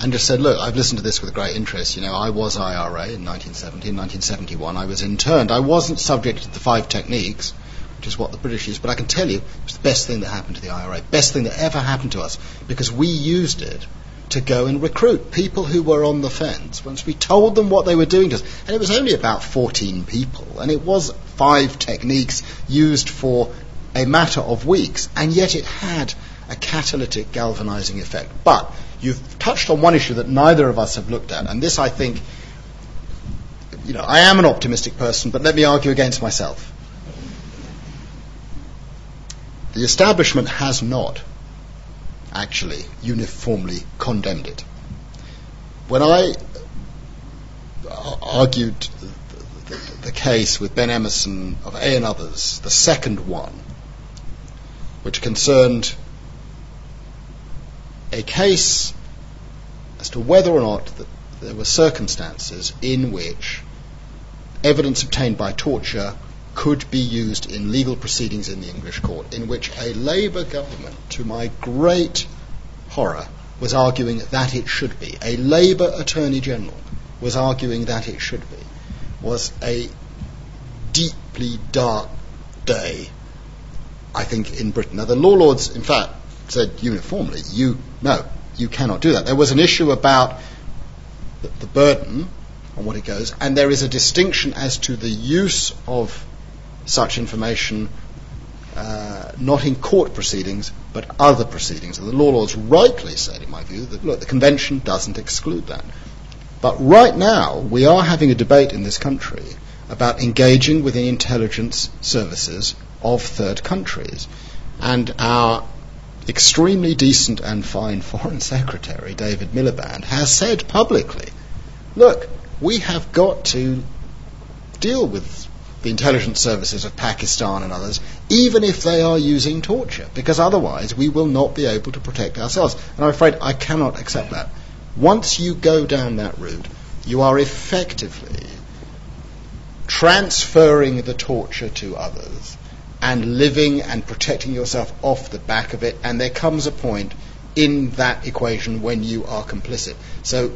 and just said, look, I've listened to this with great interest. You know, I was IRA in 1970, in 1971. I was interned. I wasn't subject to the five techniques, which is what the British use, but I can tell you it was the best thing that happened to the IRA, best thing that ever happened to us, because we used it to go and recruit people who were on the fence. Once we told them what they were doing to us, and it was only about 14 people, and it was five techniques used for a matter of weeks, and yet it had a catalytic galvanizing effect. But you've touched on one issue that neither of us have looked at, and this I think, you know, I am an optimistic person, but let me argue against myself. The establishment has not actually uniformly condemned it. When I uh, argued the, the, the case with Ben Emmerson of A and others, the second one, which concerned a case as to whether or not that there were circumstances in which evidence obtained by torture could be used in legal proceedings in the English court, in which a Labour government, to my great horror, was arguing that it should be. A Labour Attorney General was arguing that it should be. Was a deeply dark day, I think, in Britain. Now, the law lords, in fact, said uniformly, you, no, you cannot do that. There was an issue about the, the burden on what it goes, and there is a distinction as to the use of such information uh, not in court proceedings but other proceedings. And the law lords rightly said, in my view, that look, the convention doesn't exclude that. But right now, we are having a debate in this country about engaging with the intelligence services of third countries. And our extremely decent and fine [laughs] Foreign Secretary, David Miliband, has said publicly look, we have got to deal with the intelligence services of Pakistan and others, even if they are using torture, because otherwise we will not be able to protect ourselves. And I'm afraid I cannot accept that. Once you go down that route, you are effectively transferring the torture to others and living and protecting yourself off the back of it, and there comes a point in that equation when you are complicit. So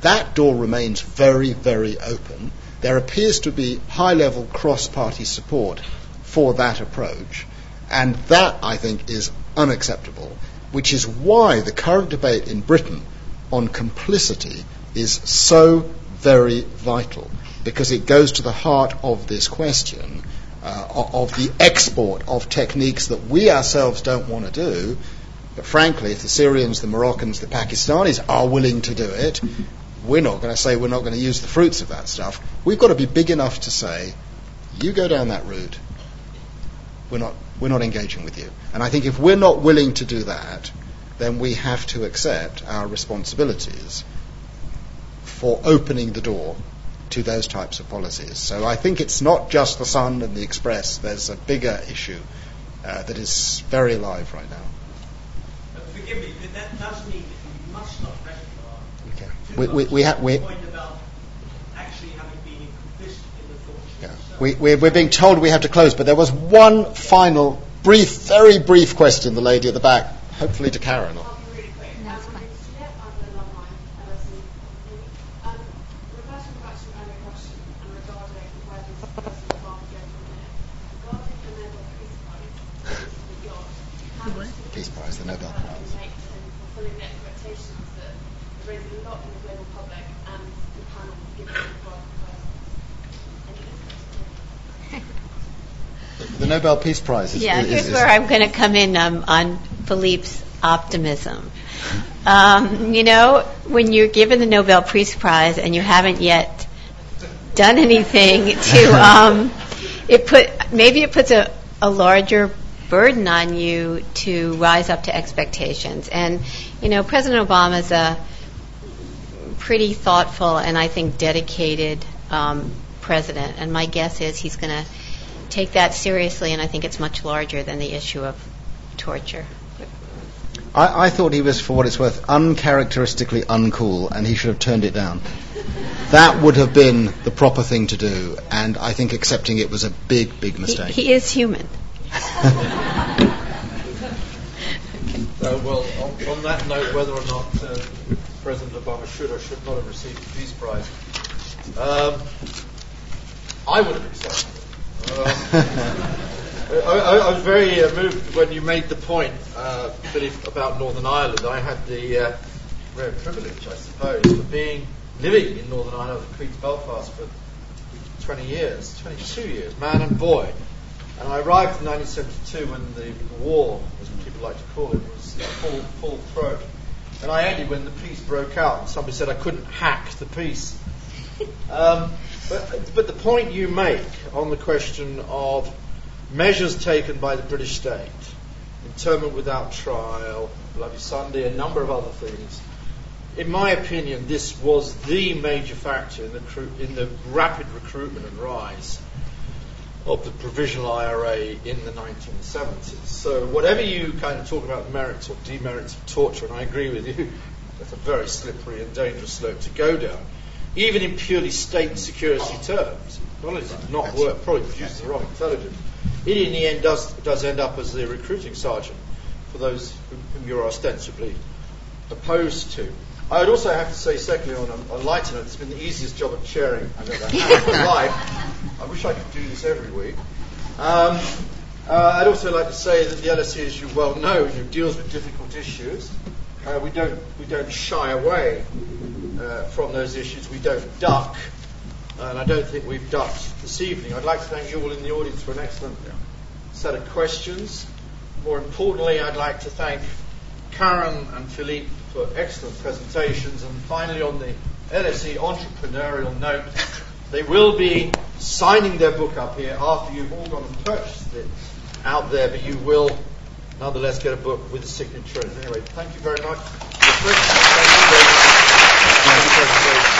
that door remains very, very open. There appears to be high level cross party support for that approach, and that, I think, is unacceptable, which is why the current debate in Britain on complicity is so very vital, because it goes to the heart of this question uh, of the export of techniques that we ourselves don't want to do. But frankly, if the Syrians, the Moroccans, the Pakistanis are willing to do it, we're not going to say we're not going to use the fruits of that stuff. We've got to be big enough to say, you go down that route, we're not, we're not engaging with you. And I think if we're not willing to do that, then we have to accept our responsibilities for opening the door to those types of policies. So I think it's not just the Sun and the Express. There's a bigger issue uh, that is very alive right now. Forgive me, but that does mean that you must not recognise Okay. too We, we, we, ha- we, we, we, we're being told we have to close, but there was one final, brief, very brief question, the lady at the back, hopefully to Karen. Or, That's fine. Peace Prize, the Nobel Prize. The Nobel Peace Prize. Is, Yeah, is, here's is- where I'm going to come in um, on Philippe's optimism. Um, you know, when you're given the Nobel Peace Prize and you haven't yet done anything to, [laughs] um, it put maybe it puts a, a larger burden on you to rise up to expectations. And you know, President Obama is a pretty thoughtful and I think dedicated um, president. And my guess is he's going to take that seriously, and I think it's much larger than the issue of torture. I, I thought he was, for what it's worth, uncharacteristically uncool, and he should have turned it down. That would have been the proper thing to do, and I think accepting it was a big, big He, mistake. he is human. Uh, well, on, on that note, whether or not uh, President Obama should or should not have received the Peace Prize, um, I would have accepted it. [laughs] Uh, I, I, was very uh, moved when you made the point, uh, about Northern Ireland. I had the uh, rare privilege, I suppose, of being living in Northern Ireland, I Queen's Belfast for 20 years, 22 years, man and boy. And I arrived in 1972 when the war, as people like to call it, was full, full throat. And I ended when the peace broke out, and somebody said I couldn't hack the peace. Um, but, the point you make on the question of measures taken by the British state, internment without trial, Bloody Sunday, a number of other things, in my opinion, this was the major factor in the, in the rapid recruitment and rise of the provisional IRA in the 1970s. So whatever you kind of talk about merits or demerits of torture, and I agree with you, that's a very slippery and dangerous slope to go down, even in purely state security terms. Not only does it not work, probably produces the wrong intelligence. It in the end does, does end up as the recruiting sergeant for those whom, you're ostensibly opposed to. I would also have to say, secondly, on a, a lighter note, it's been the easiest job of chairing I've ever had in my life. I wish I could do this every week. Um, uh, I'd also like to say that the LSE, as you well know, you know, deals with difficult issues. Uh, we don't we don't shy away uh, from those issues. We don't duck, and I don't think we've ducked this evening. I'd like to thank you all in the audience for an excellent set of questions. More importantly, I'd like to thank Karen and Philippe for excellent presentations. And finally, on the LSE entrepreneurial note, they will be signing their book up here after you've all gone and purchased it out there, but you will nonetheless get a book with a signature. Anyway, thank you very much. for your questions. Thank you very much. Yes.